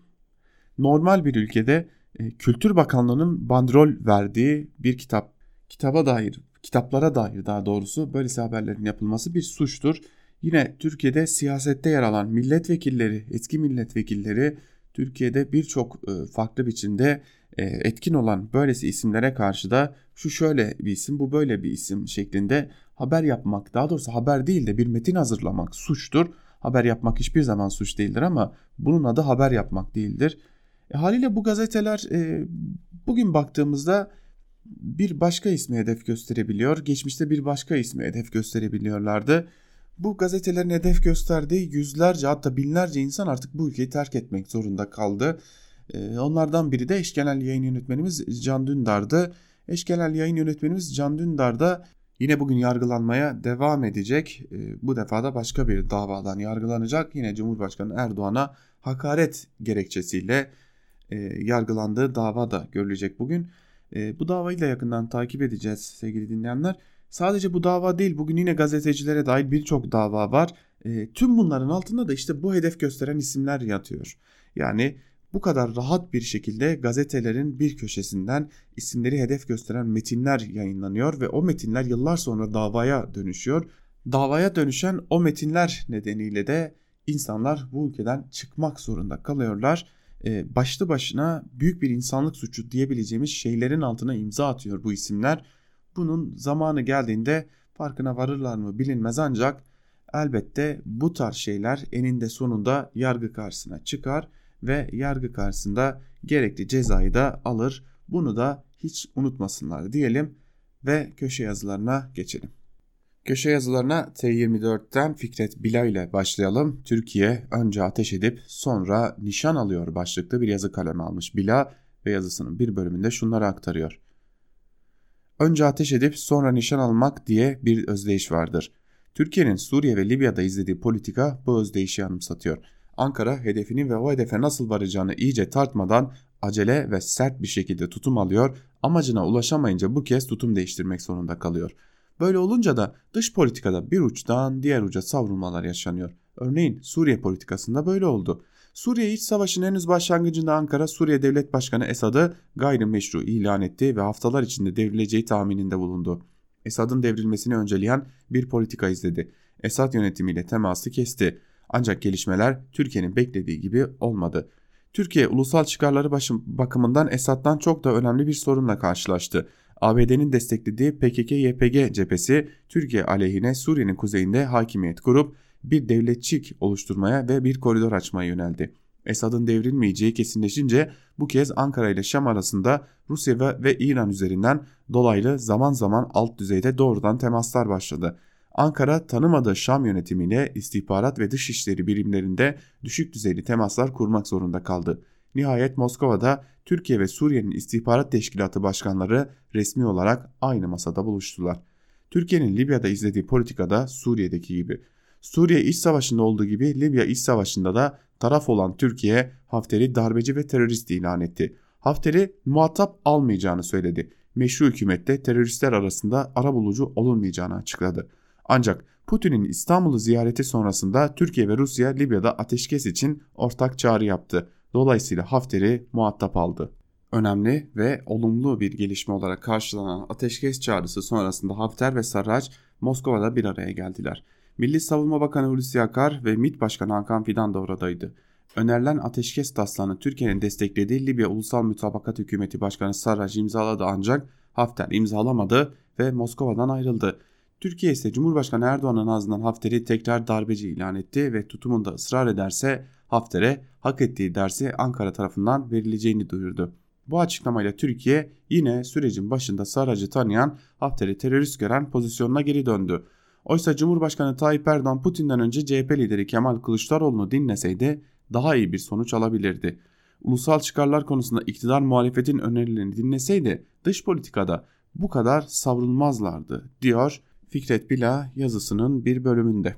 Normal bir ülkede e, Kültür Bakanlığı'nın bandrol verdiği bir kitap, kitaba dair, kitaplara dair daha doğrusu böylesi haberlerin yapılması bir suçtur. Yine Türkiye'de siyasette yer alan milletvekilleri, eski milletvekilleri Türkiye'de birçok e, farklı biçimde etkin olan böylesi isimlere karşı da şu şöyle bir isim bu böyle bir isim şeklinde haber yapmak daha doğrusu haber değil de bir metin hazırlamak suçtur. Haber yapmak hiçbir zaman suç değildir ama bunun adı haber yapmak değildir. E, haliyle bu gazeteler e, bugün baktığımızda bir başka ismi hedef gösterebiliyor. Geçmişte bir başka ismi hedef gösterebiliyorlardı. Bu gazetelerin hedef gösterdiği yüzlerce hatta binlerce insan artık bu ülkeyi terk etmek zorunda kaldı. Ee, onlardan biri de eş genel yayın yönetmenimiz Can Dündar'dı. Eş genel yayın yönetmenimiz Can Dündar da yine bugün yargılanmaya devam edecek. Ee, bu defa da başka bir davadan yargılanacak. Yine Cumhurbaşkanı Erdoğan'a hakaret gerekçesiyle e, yargılandığı dava da görülecek bugün. E, bu davayı da yakından takip edeceğiz sevgili dinleyenler. Sadece bu dava değil bugün yine gazetecilere dair birçok dava var. E, tüm bunların altında da işte bu hedef gösteren isimler yatıyor. Yani bu kadar rahat bir şekilde gazetelerin bir köşesinden isimleri hedef gösteren metinler yayınlanıyor ve o metinler yıllar sonra davaya dönüşüyor. Davaya dönüşen o metinler nedeniyle de insanlar bu ülkeden çıkmak zorunda kalıyorlar. Ee, başlı başına büyük bir insanlık suçu diyebileceğimiz şeylerin altına imza atıyor bu isimler. Bunun zamanı geldiğinde farkına varırlar mı bilinmez ancak elbette bu tarz şeyler eninde sonunda yargı karşısına çıkar ve yargı karşısında gerekli cezayı da alır. Bunu da hiç unutmasınlar diyelim ve köşe yazılarına geçelim. Köşe yazılarına T24'ten Fikret Bila ile başlayalım. Türkiye önce ateş edip sonra nişan alıyor başlıklı bir yazı kaleme almış Bila ve yazısının bir bölümünde şunları aktarıyor. Önce ateş edip sonra nişan almak diye bir özdeyiş vardır. Türkiye'nin Suriye ve Libya'da izlediği politika bu özdeyişi anımsatıyor. Ankara hedefini ve o hedefe nasıl varacağını iyice tartmadan acele ve sert bir şekilde tutum alıyor, amacına ulaşamayınca bu kez tutum değiştirmek zorunda kalıyor. Böyle olunca da dış politikada bir uçtan diğer uca savrulmalar yaşanıyor. Örneğin Suriye politikasında böyle oldu. Suriye iç savaşının henüz başlangıcında Ankara Suriye Devlet Başkanı Esad'ı gayrimeşru ilan etti ve haftalar içinde devrileceği tahmininde bulundu. Esad'ın devrilmesini önceleyen bir politika izledi. Esad yönetimiyle teması kesti. Ancak gelişmeler Türkiye'nin beklediği gibi olmadı. Türkiye ulusal çıkarları bakımından Esad'dan çok da önemli bir sorunla karşılaştı. ABD'nin desteklediği PKK-YPG cephesi Türkiye aleyhine Suriye'nin kuzeyinde hakimiyet kurup bir devletçik oluşturmaya ve bir koridor açmaya yöneldi. Esad'ın devrilmeyeceği kesinleşince bu kez Ankara ile Şam arasında Rusya ve İran üzerinden dolaylı zaman zaman alt düzeyde doğrudan temaslar başladı. Ankara tanımadığı Şam yönetimiyle istihbarat ve dışişleri birimlerinde düşük düzeyli temaslar kurmak zorunda kaldı. Nihayet Moskova'da Türkiye ve Suriye'nin istihbarat teşkilatı başkanları resmi olarak aynı masada buluştular. Türkiye'nin Libya'da izlediği politikada Suriye'deki gibi. Suriye iç savaşında olduğu gibi Libya iç savaşında da taraf olan Türkiye Hafter'i darbeci ve terörist ilan etti. Hafter'i muhatap almayacağını söyledi. Meşru hükümette teröristler arasında arabulucu olunmayacağını açıkladı. Ancak Putin'in İstanbul'u ziyareti sonrasında Türkiye ve Rusya Libya'da ateşkes için ortak çağrı yaptı. Dolayısıyla Hafter'i muhatap aldı. Önemli ve olumlu bir gelişme olarak karşılanan ateşkes çağrısı sonrasında Hafter ve Sarraj Moskova'da bir araya geldiler. Milli Savunma Bakanı Hulusi Akar ve MİT Başkanı Hakan Fidan da oradaydı. Önerilen ateşkes taslağını Türkiye'nin desteklediği Libya Ulusal Mütabakat Hükümeti Başkanı Sarraj imzaladı ancak Hafter imzalamadı ve Moskova'dan ayrıldı. Türkiye ise Cumhurbaşkanı Erdoğan'ın ağzından Hafter'i tekrar darbeci ilan etti ve tutumunda ısrar ederse Hafter'e hak ettiği dersi Ankara tarafından verileceğini duyurdu. Bu açıklamayla Türkiye yine sürecin başında Sarrac'ı tanıyan Hafter'i terörist gören pozisyonuna geri döndü. Oysa Cumhurbaşkanı Tayyip Erdoğan Putin'den önce CHP lideri Kemal Kılıçdaroğlu'nu dinleseydi daha iyi bir sonuç alabilirdi. Ulusal çıkarlar konusunda iktidar muhalefetin önerilerini dinleseydi dış politikada bu kadar savrulmazlardı diyor Fikret Bila yazısının bir bölümünde.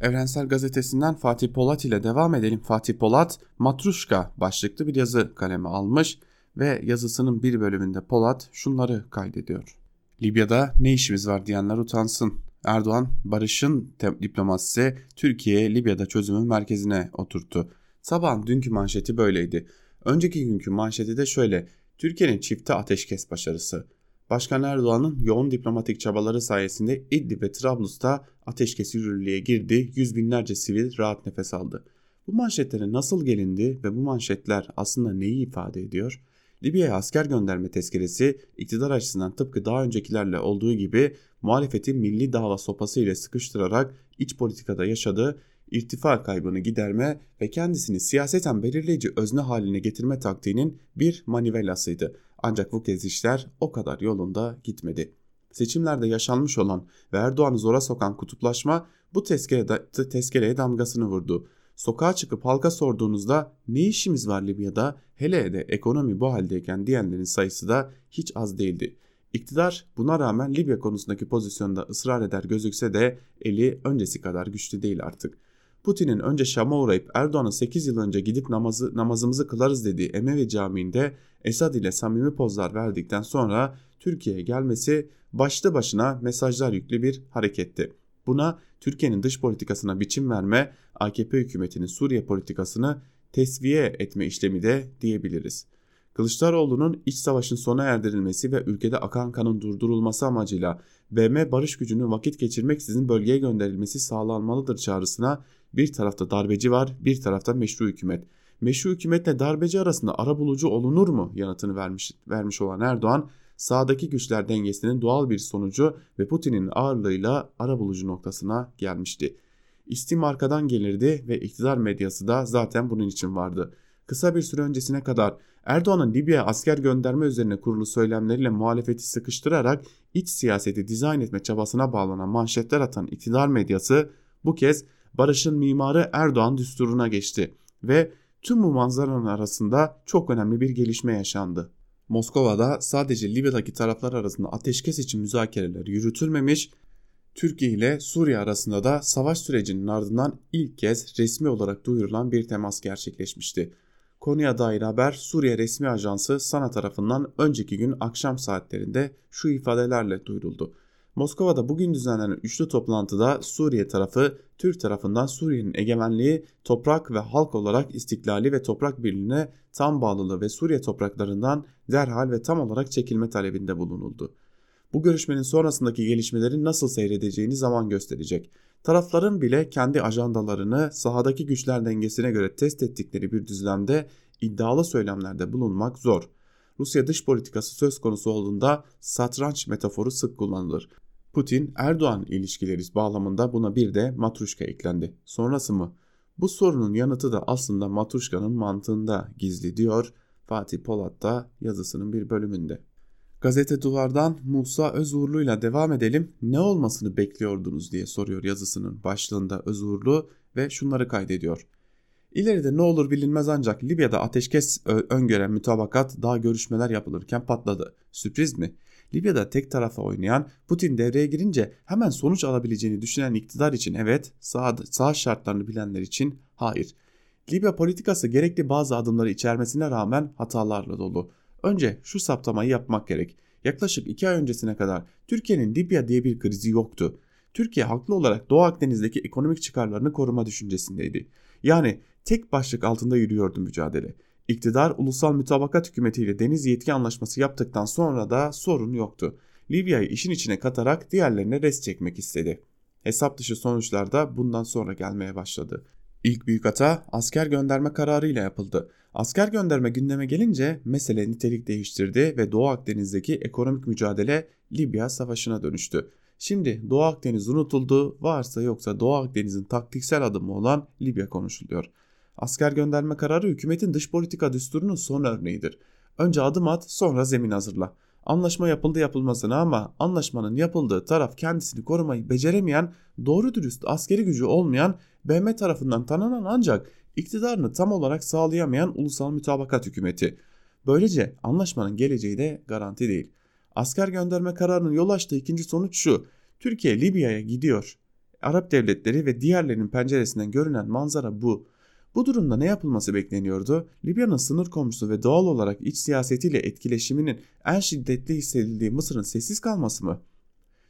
Evrensel Gazetesi'nden Fatih Polat ile devam edelim. Fatih Polat Matruşka başlıklı bir yazı kaleme almış ve yazısının bir bölümünde Polat şunları kaydediyor. Libya'da ne işimiz var diyenler utansın. Erdoğan barışın diplomasisi Türkiye Libya'da çözümün merkezine oturttu. Sabahın dünkü manşeti böyleydi. Önceki günkü manşeti de şöyle. Türkiye'nin çifte ateşkes başarısı. Başkan Erdoğan'ın yoğun diplomatik çabaları sayesinde İdlib ve Trablus'ta ateşkes yürürlüğe girdi, yüz binlerce sivil rahat nefes aldı. Bu manşetlere nasıl gelindi ve bu manşetler aslında neyi ifade ediyor? Libya'ya asker gönderme tezkeresi iktidar açısından tıpkı daha öncekilerle olduğu gibi muhalefeti milli dava sopası ile sıkıştırarak iç politikada yaşadığı irtifa kaybını giderme ve kendisini siyaseten belirleyici özne haline getirme taktiğinin bir manivelasıydı. Ancak bu kez işler o kadar yolunda gitmedi. Seçimlerde yaşanmış olan ve Erdoğan'ı zora sokan kutuplaşma bu tezkereye, tezkereye damgasını vurdu. Sokağa çıkıp halka sorduğunuzda ne işimiz var Libya'da hele de ekonomi bu haldeyken diyenlerin sayısı da hiç az değildi. İktidar buna rağmen Libya konusundaki pozisyonda ısrar eder gözükse de eli öncesi kadar güçlü değil artık. Putin'in önce Şam'a uğrayıp Erdoğan'ın 8 yıl önce gidip namazı, namazımızı kılarız dediği Emevi Camii'nde Esad ile samimi pozlar verdikten sonra Türkiye'ye gelmesi başlı başına mesajlar yüklü bir hareketti. Buna Türkiye'nin dış politikasına biçim verme, AKP hükümetinin Suriye politikasını tesviye etme işlemi de diyebiliriz. Kılıçdaroğlu'nun iç savaşın sona erdirilmesi ve ülkede akan kanın durdurulması amacıyla BM barış gücünün vakit geçirmeksizin bölgeye gönderilmesi sağlanmalıdır çağrısına bir tarafta darbeci var, bir tarafta meşru hükümet. Meşru hükümetle darbeci arasında ara bulucu olunur mu yanıtını vermiş, vermiş olan Erdoğan, sağdaki güçler dengesinin doğal bir sonucu ve Putin'in ağırlığıyla ara bulucu noktasına gelmişti. İstim arkadan gelirdi ve iktidar medyası da zaten bunun için vardı. Kısa bir süre öncesine kadar Erdoğan'ın Libya'ya asker gönderme üzerine kurulu söylemleriyle muhalefeti sıkıştırarak iç siyaseti dizayn etme çabasına bağlanan manşetler atan iktidar medyası bu kez barışın mimarı Erdoğan düsturuna geçti ve tüm bu manzaranın arasında çok önemli bir gelişme yaşandı. Moskova'da sadece Libya'daki taraflar arasında ateşkes için müzakereler yürütülmemiş, Türkiye ile Suriye arasında da savaş sürecinin ardından ilk kez resmi olarak duyurulan bir temas gerçekleşmişti. Konuya dair haber Suriye resmi ajansı SANA tarafından önceki gün akşam saatlerinde şu ifadelerle duyuruldu. Moskova'da bugün düzenlenen üçlü toplantıda Suriye tarafı Türk tarafından Suriye'nin egemenliği, toprak ve halk olarak istiklali ve toprak birliğine tam bağlılığı ve Suriye topraklarından derhal ve tam olarak çekilme talebinde bulunuldu. Bu görüşmenin sonrasındaki gelişmelerin nasıl seyredeceğini zaman gösterecek. Tarafların bile kendi ajandalarını sahadaki güçler dengesine göre test ettikleri bir düzlemde iddialı söylemlerde bulunmak zor. Rusya dış politikası söz konusu olduğunda satranç metaforu sık kullanılır. Putin-Erdoğan ilişkileri bağlamında buna bir de matruşka eklendi. Sonrası mı? Bu sorunun yanıtı da aslında matruşkanın mantığında gizli diyor Fatih Polat da yazısının bir bölümünde. Gazete Duvar'dan Musa Özurlu ile devam edelim. Ne olmasını bekliyordunuz diye soruyor yazısının başlığında Özurlu ve şunları kaydediyor. İleride ne olur bilinmez ancak Libya'da ateşkes öngören mütabakat daha görüşmeler yapılırken patladı. Sürpriz mi? Libya'da tek tarafa oynayan Putin devreye girince hemen sonuç alabileceğini düşünen iktidar için evet, sağ, sağ şartlarını bilenler için hayır. Libya politikası gerekli bazı adımları içermesine rağmen hatalarla dolu. Önce şu saptamayı yapmak gerek. Yaklaşık iki ay öncesine kadar Türkiye'nin Libya diye bir krizi yoktu. Türkiye haklı olarak Doğu Akdeniz'deki ekonomik çıkarlarını koruma düşüncesindeydi. Yani tek başlık altında yürüyordu mücadele. İktidar ulusal mütabakat hükümetiyle deniz yetki anlaşması yaptıktan sonra da sorun yoktu. Libya'yı işin içine katarak diğerlerine res çekmek istedi. Hesap dışı sonuçlar da bundan sonra gelmeye başladı. İlk büyük hata asker gönderme kararıyla yapıldı. Asker gönderme gündeme gelince mesele nitelik değiştirdi ve Doğu Akdeniz'deki ekonomik mücadele Libya savaşına dönüştü. Şimdi Doğu Akdeniz unutuldu, varsa yoksa Doğu Akdeniz'in taktiksel adımı olan Libya konuşuluyor. Asker gönderme kararı hükümetin dış politika düsturunun son örneğidir. Önce adım at, sonra zemin hazırla. Anlaşma yapıldı yapılmasına ama anlaşmanın yapıldığı taraf kendisini korumayı beceremeyen, doğru dürüst askeri gücü olmayan, BM tarafından tanınan ancak iktidarını tam olarak sağlayamayan ulusal mütabakat hükümeti. Böylece anlaşmanın geleceği de garanti değil. Asker gönderme kararının yol açtığı ikinci sonuç şu. Türkiye Libya'ya gidiyor. Arap devletleri ve diğerlerinin penceresinden görünen manzara bu. Bu durumda ne yapılması bekleniyordu? Libya'nın sınır komşusu ve doğal olarak iç siyasetiyle etkileşiminin en şiddetli hissedildiği Mısır'ın sessiz kalması mı?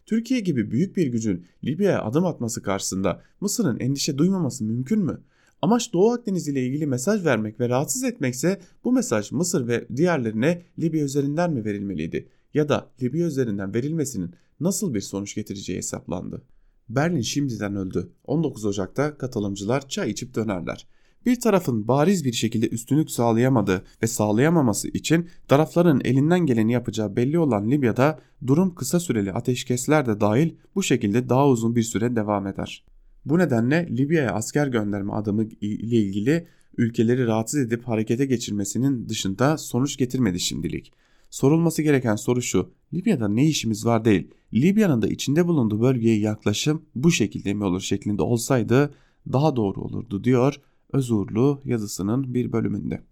Türkiye gibi büyük bir gücün Libya'ya adım atması karşısında Mısır'ın endişe duymaması mümkün mü? Amaç Doğu Akdeniz ile ilgili mesaj vermek ve rahatsız etmekse bu mesaj Mısır ve diğerlerine Libya üzerinden mi verilmeliydi? ya da Libya üzerinden verilmesinin nasıl bir sonuç getireceği hesaplandı. Berlin şimdiden öldü. 19 Ocak'ta katılımcılar çay içip dönerler. Bir tarafın bariz bir şekilde üstünlük sağlayamadığı ve sağlayamaması için tarafların elinden geleni yapacağı belli olan Libya'da durum kısa süreli ateşkesler de dahil bu şekilde daha uzun bir süre devam eder. Bu nedenle Libya'ya asker gönderme adımı ile ilgili ülkeleri rahatsız edip harekete geçirmesinin dışında sonuç getirmedi şimdilik. Sorulması gereken soru şu. Libya'da ne işimiz var değil. Libya'nın da içinde bulunduğu bölgeye yaklaşım bu şekilde mi olur şeklinde olsaydı daha doğru olurdu diyor Özurlu yazısının bir bölümünde.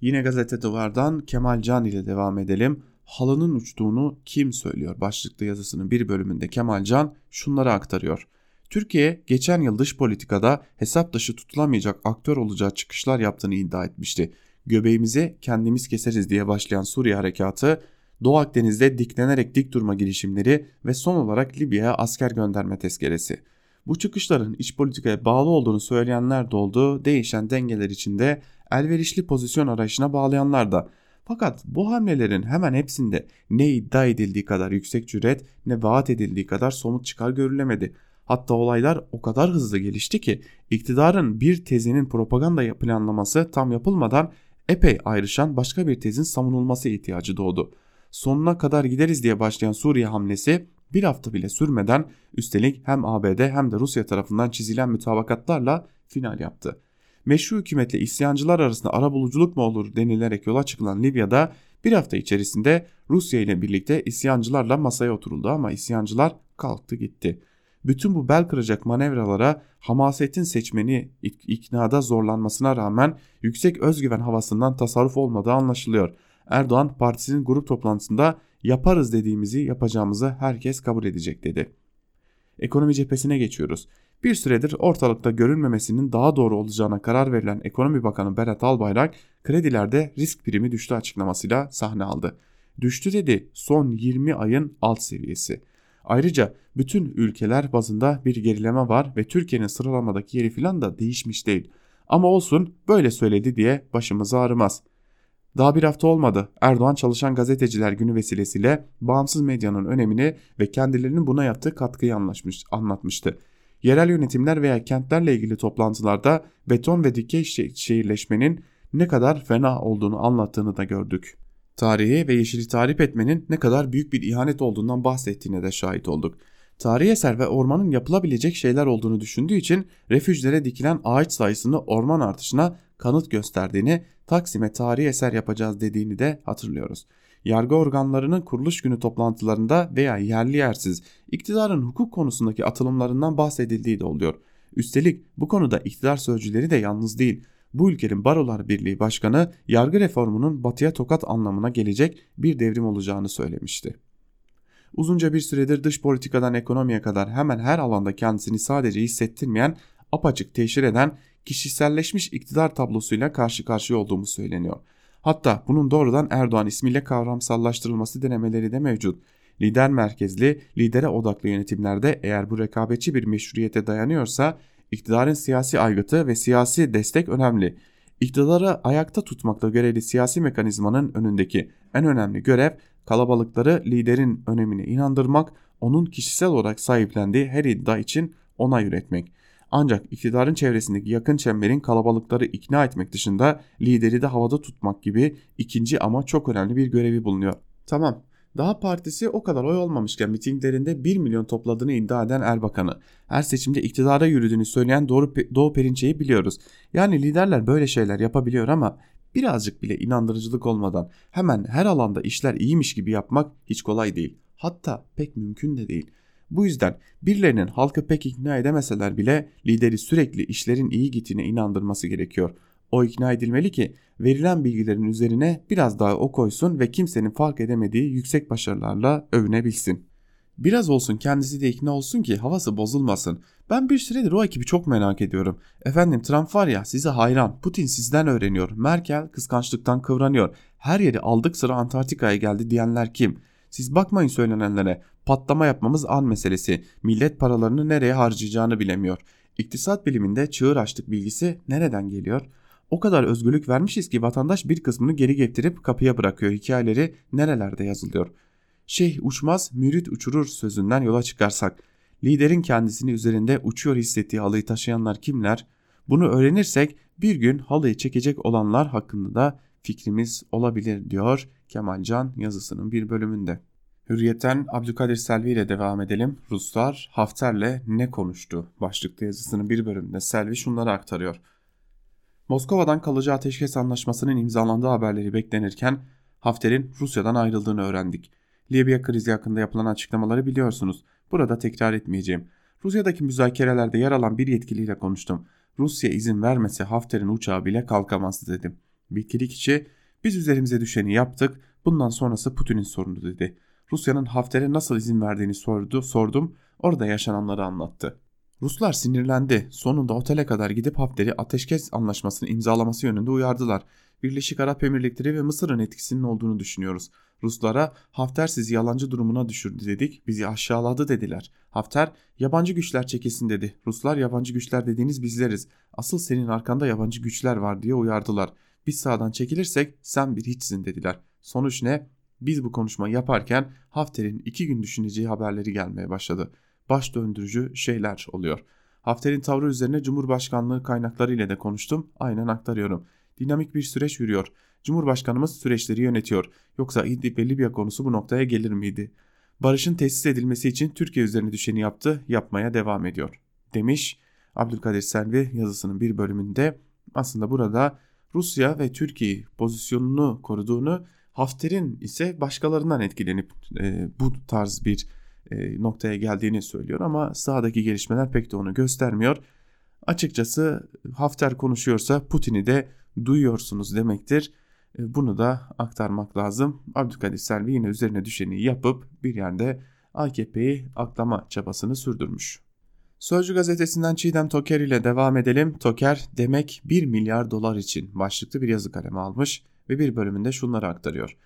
Yine gazete duvardan Kemal Can ile devam edelim. Halının uçtuğunu kim söylüyor başlıklı yazısının bir bölümünde Kemal Can şunları aktarıyor. Türkiye geçen yıl dış politikada hesap dışı tutulamayacak aktör olacağı çıkışlar yaptığını iddia etmişti. Göbeğimizi kendimiz keseriz diye başlayan Suriye harekatı, Doğu Akdeniz'de diklenerek dik durma girişimleri ve son olarak Libya'ya asker gönderme tezkeresi. Bu çıkışların iç politikaya bağlı olduğunu söyleyenler de oldu, değişen dengeler içinde elverişli pozisyon arayışına bağlayanlar da. Fakat bu hamlelerin hemen hepsinde ne iddia edildiği kadar yüksek cüret ne vaat edildiği kadar somut çıkar görülemedi. Hatta olaylar o kadar hızlı gelişti ki iktidarın bir tezinin propaganda planlaması tam yapılmadan epey ayrışan başka bir tezin savunulması ihtiyacı doğdu. Sonuna kadar gideriz diye başlayan Suriye hamlesi bir hafta bile sürmeden üstelik hem ABD hem de Rusya tarafından çizilen mütabakatlarla final yaptı. Meşru hükümetle isyancılar arasında ara buluculuk mu olur denilerek yola çıkılan Libya'da bir hafta içerisinde Rusya ile birlikte isyancılarla masaya oturuldu ama isyancılar kalktı gitti. Bütün bu bel kıracak manevralara hamasetin seçmeni iknada zorlanmasına rağmen yüksek özgüven havasından tasarruf olmadığı anlaşılıyor. Erdoğan partisinin grup toplantısında yaparız dediğimizi yapacağımızı herkes kabul edecek dedi. Ekonomi cephesine geçiyoruz. Bir süredir ortalıkta görünmemesinin daha doğru olacağına karar verilen Ekonomi Bakanı Berat Albayrak kredilerde risk primi düştü açıklamasıyla sahne aldı. Düştü dedi son 20 ayın alt seviyesi. Ayrıca bütün ülkeler bazında bir gerileme var ve Türkiye'nin sıralamadaki yeri filan da değişmiş değil. Ama olsun böyle söyledi diye başımız ağrımaz. Daha bir hafta olmadı. Erdoğan Çalışan Gazeteciler Günü vesilesiyle bağımsız medyanın önemini ve kendilerinin buna yaptığı katkıyı anlaşmış, anlatmıştı. Yerel yönetimler veya kentlerle ilgili toplantılarda beton ve dikey şehirleşmenin ne kadar fena olduğunu anlattığını da gördük. Tarihi ve yeşili tarif etmenin ne kadar büyük bir ihanet olduğundan bahsettiğine de şahit olduk. Tarihi eser ve ormanın yapılabilecek şeyler olduğunu düşündüğü için refüjlere dikilen ağaç sayısını orman artışına kanıt gösterdiğini, Taksim'e tarihi eser yapacağız dediğini de hatırlıyoruz. Yargı organlarının kuruluş günü toplantılarında veya yerli yersiz iktidarın hukuk konusundaki atılımlarından bahsedildiği de oluyor. Üstelik bu konuda iktidar sözcüleri de yalnız değil. Bu ülkenin Barolar Birliği Başkanı yargı reformunun batıya tokat anlamına gelecek bir devrim olacağını söylemişti. Uzunca bir süredir dış politikadan ekonomiye kadar hemen her alanda kendisini sadece hissettirmeyen, apaçık teşhir eden kişiselleşmiş iktidar tablosuyla karşı karşıya olduğumuz söyleniyor. Hatta bunun doğrudan Erdoğan ismiyle kavramsallaştırılması denemeleri de mevcut. Lider merkezli, lidere odaklı yönetimlerde eğer bu rekabetçi bir meşruiyete dayanıyorsa iktidarın siyasi aygıtı ve siyasi destek önemli. İktidarı ayakta tutmakla görevli siyasi mekanizmanın önündeki en önemli görev kalabalıkları liderin önemine inandırmak, onun kişisel olarak sahiplendiği her iddia için onay üretmek. Ancak iktidarın çevresindeki yakın çemberin kalabalıkları ikna etmek dışında lideri de havada tutmak gibi ikinci ama çok önemli bir görevi bulunuyor. Tamam daha partisi o kadar oy olmamışken mitinglerinde 1 milyon topladığını iddia eden Erbakan'ı, her seçimde iktidara yürüdüğünü söyleyen Doğu, Doğu Perinçe'yi biliyoruz. Yani liderler böyle şeyler yapabiliyor ama birazcık bile inandırıcılık olmadan hemen her alanda işler iyiymiş gibi yapmak hiç kolay değil. Hatta pek mümkün de değil. Bu yüzden birilerinin halkı pek ikna edemeseler bile lideri sürekli işlerin iyi gittiğine inandırması gerekiyor. O ikna edilmeli ki verilen bilgilerin üzerine biraz daha o koysun ve kimsenin fark edemediği yüksek başarılarla övünebilsin. Biraz olsun kendisi de ikna olsun ki havası bozulmasın. Ben bir süredir o ekibi çok merak ediyorum. Efendim Trump var ya size hayran. Putin sizden öğreniyor. Merkel kıskançlıktan kıvranıyor. Her yeri aldık sıra Antarktika'ya geldi diyenler kim? Siz bakmayın söylenenlere. Patlama yapmamız an meselesi. Millet paralarını nereye harcayacağını bilemiyor. İktisat biliminde çığır açtık bilgisi nereden geliyor? O kadar özgürlük vermişiz ki vatandaş bir kısmını geri getirip kapıya bırakıyor. Hikayeleri nerelerde yazılıyor? şeyh uçmaz mürit uçurur sözünden yola çıkarsak liderin kendisini üzerinde uçuyor hissettiği halıyı taşıyanlar kimler? Bunu öğrenirsek bir gün halıyı çekecek olanlar hakkında da fikrimiz olabilir diyor Kemalcan yazısının bir bölümünde. Hürriyetten Abdülkadir Selvi ile devam edelim. Ruslar Hafter'le ne konuştu? Başlıklı yazısının bir bölümünde Selvi şunları aktarıyor. Moskova'dan kalıcı ateşkes anlaşmasının imzalandığı haberleri beklenirken Hafter'in Rusya'dan ayrıldığını öğrendik. Libya krizi hakkında yapılan açıklamaları biliyorsunuz. Burada tekrar etmeyeceğim. Rusya'daki müzakerelerde yer alan bir yetkiliyle konuştum. Rusya izin vermese Hafter'in uçağı bile kalkamazdı dedim. Bilgilik içi biz üzerimize düşeni yaptık bundan sonrası Putin'in sorunu dedi. Rusya'nın Hafter'e nasıl izin verdiğini sordu, sordum orada yaşananları anlattı. Ruslar sinirlendi. Sonunda otele kadar gidip Hafter'i ateşkes anlaşmasını imzalaması yönünde uyardılar. Birleşik Arap Emirlikleri ve Mısır'ın etkisinin olduğunu düşünüyoruz. Ruslara Hafter sizi yalancı durumuna düşürdü dedik, bizi aşağıladı dediler. Hafter yabancı güçler çekilsin dedi. Ruslar yabancı güçler dediğiniz bizleriz. Asıl senin arkanda yabancı güçler var diye uyardılar. Biz sağdan çekilirsek sen bir hiçsin dediler. Sonuç ne? Biz bu konuşmayı yaparken Hafter'in iki gün düşüneceği haberleri gelmeye başladı. Baş döndürücü şeyler oluyor. Hafter'in tavrı üzerine Cumhurbaşkanlığı kaynakları ile de konuştum. Aynen aktarıyorum. Dinamik bir süreç yürüyor. Cumhurbaşkanımız süreçleri yönetiyor. Yoksa İdlib ve Libya konusu bu noktaya gelir miydi? Barışın tesis edilmesi için Türkiye üzerine düşeni yaptı, yapmaya devam ediyor. Demiş Abdülkadir Selvi yazısının bir bölümünde aslında burada Rusya ve Türkiye pozisyonunu koruduğunu Hafter'in ise başkalarından etkilenip e, bu tarz bir e, noktaya geldiğini söylüyor ama sahadaki gelişmeler pek de onu göstermiyor. Açıkçası Hafter konuşuyorsa Putin'i de duyuyorsunuz demektir. E, bunu da aktarmak lazım. Abdülkadir Selvi yine üzerine düşeni yapıp bir yerde AKP'yi aklama çabasını sürdürmüş. Sözcü gazetesinden Çiğdem Toker ile devam edelim. Toker demek 1 milyar dolar için başlıklı bir yazı kalemi almış ve bir bölümünde şunları aktarıyor.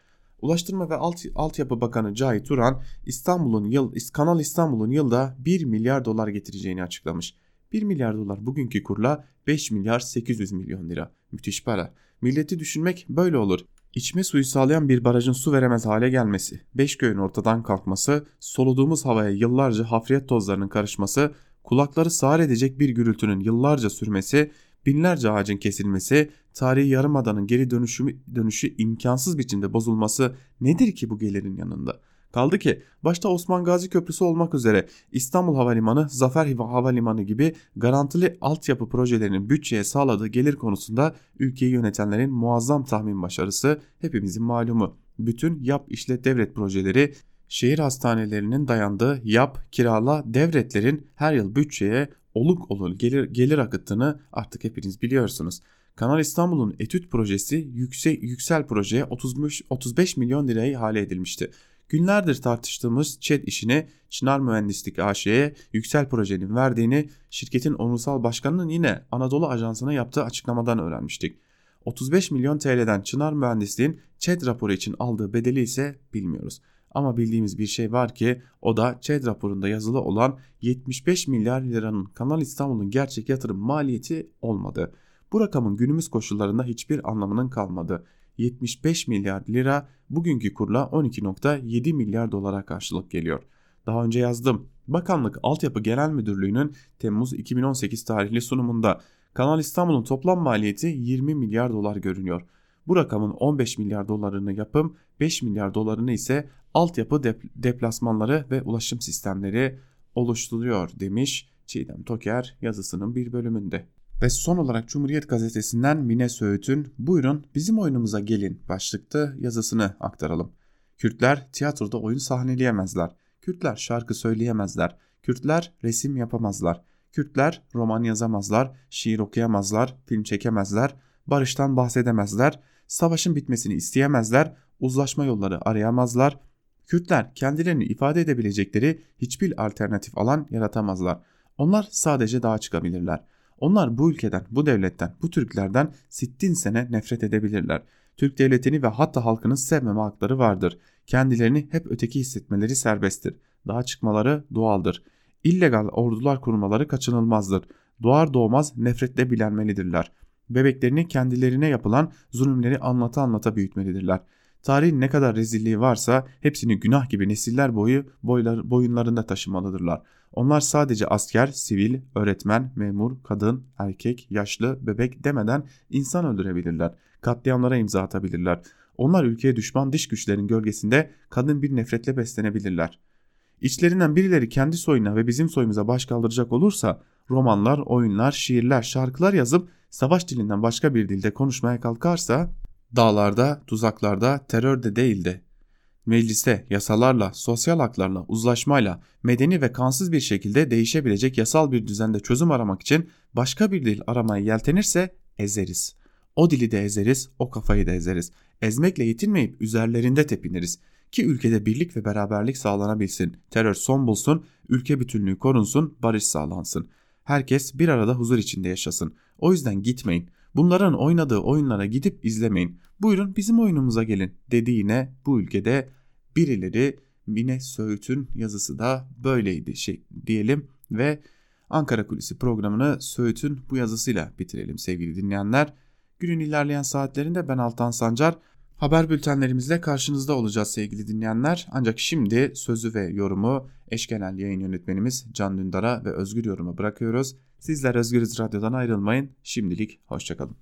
Ulaştırma ve Alt, Altyapı Bakanı Cahit Turan İstanbul'un yıl Kanal İstanbul'un yılda 1 milyar dolar getireceğini açıklamış. 1 milyar dolar bugünkü kurla 5 milyar 800 milyon lira. Müthiş para. Milleti düşünmek böyle olur. İçme suyu sağlayan bir barajın su veremez hale gelmesi, beş köyün ortadan kalkması, soluduğumuz havaya yıllarca hafriyet tozlarının karışması, kulakları sağır edecek bir gürültünün yıllarca sürmesi, binlerce ağacın kesilmesi, tarihi yarımadanın geri dönüşü, dönüşü imkansız biçimde bozulması nedir ki bu gelirin yanında? Kaldı ki başta Osman Gazi Köprüsü olmak üzere İstanbul Havalimanı, Zafer Havalimanı gibi garantili altyapı projelerinin bütçeye sağladığı gelir konusunda ülkeyi yönetenlerin muazzam tahmin başarısı hepimizin malumu. Bütün yap işlet devlet projeleri şehir hastanelerinin dayandığı yap, kirala, devletlerin her yıl bütçeye oluk oluk gelir, gelir akıttığını artık hepiniz biliyorsunuz. Kanal İstanbul'un etüt projesi yüksek, yüksel projeye 35, 35 milyon liraya ihale edilmişti. Günlerdir tartıştığımız ÇED işini Çınar Mühendislik AŞ'ye Yüksel Proje'nin verdiğini şirketin onursal başkanının yine Anadolu Ajansı'na yaptığı açıklamadan öğrenmiştik. 35 milyon TL'den Çınar Mühendisliğin ÇED raporu için aldığı bedeli ise bilmiyoruz. Ama bildiğimiz bir şey var ki o da ÇED raporunda yazılı olan 75 milyar liranın Kanal İstanbul'un gerçek yatırım maliyeti olmadı. Bu rakamın günümüz koşullarında hiçbir anlamının kalmadı. 75 milyar lira bugünkü kurla 12.7 milyar dolara karşılık geliyor. Daha önce yazdım. Bakanlık Altyapı Genel Müdürlüğü'nün Temmuz 2018 tarihli sunumunda Kanal İstanbul'un toplam maliyeti 20 milyar dolar görünüyor. Bu rakamın 15 milyar dolarını yapım, 5 milyar dolarını ise altyapı deplasmanları ve ulaşım sistemleri oluşturuyor demiş Çiğdem Toker yazısının bir bölümünde. Ve son olarak Cumhuriyet Gazetesi'nden Mine Söğüt'ün buyurun bizim oyunumuza gelin başlıklı yazısını aktaralım. Kürtler tiyatroda oyun sahneleyemezler. Kürtler şarkı söyleyemezler. Kürtler resim yapamazlar. Kürtler roman yazamazlar, şiir okuyamazlar, film çekemezler, barıştan bahsedemezler, savaşın bitmesini isteyemezler, uzlaşma yolları arayamazlar. Kürtler kendilerini ifade edebilecekleri hiçbir alternatif alan yaratamazlar. Onlar sadece dağa çıkabilirler. Onlar bu ülkeden, bu devletten, bu Türklerden sittin sene nefret edebilirler. Türk devletini ve hatta halkını sevmeme hakları vardır. Kendilerini hep öteki hissetmeleri serbesttir. Daha çıkmaları doğaldır. İllegal ordular kurmaları kaçınılmazdır. Doğar doğmaz nefretle bilenmelidirler. Bebeklerini kendilerine yapılan zulümleri anlata anlata büyütmelidirler. Tarihin ne kadar rezilliği varsa hepsini günah gibi nesiller boyu boylar, boyunlarında taşımalıdırlar. Onlar sadece asker, sivil, öğretmen, memur, kadın, erkek, yaşlı, bebek demeden insan öldürebilirler. Katliamlara imza atabilirler. Onlar ülkeye düşman dış güçlerin gölgesinde kadın bir nefretle beslenebilirler. İçlerinden birileri kendi soyuna ve bizim soyumuza baş kaldıracak olursa romanlar, oyunlar, şiirler, şarkılar yazıp savaş dilinden başka bir dilde konuşmaya kalkarsa dağlarda, tuzaklarda, terörde değil de mecliste yasalarla, sosyal haklarla, uzlaşmayla, medeni ve kansız bir şekilde değişebilecek yasal bir düzende çözüm aramak için başka bir dil aramaya yeltenirse ezeriz. O dili de ezeriz, o kafayı da ezeriz. Ezmekle yetinmeyip üzerlerinde tepiniriz. Ki ülkede birlik ve beraberlik sağlanabilsin, terör son bulsun, ülke bütünlüğü korunsun, barış sağlansın. Herkes bir arada huzur içinde yaşasın. O yüzden gitmeyin. Bunların oynadığı oyunlara gidip izlemeyin. Buyurun bizim oyunumuza gelin dedi yine bu ülkede birileri Mine Söğüt'ün yazısı da böyleydi şey diyelim ve Ankara Kulisi programını Söğüt'ün bu yazısıyla bitirelim sevgili dinleyenler. Günün ilerleyen saatlerinde ben Altan Sancar haber bültenlerimizle karşınızda olacağız sevgili dinleyenler. Ancak şimdi sözü ve yorumu eş genel yayın yönetmenimiz Can Dündar'a ve Özgür Yorum'a bırakıyoruz. Sizler Özgürüz Radyo'dan ayrılmayın. Şimdilik hoşçakalın.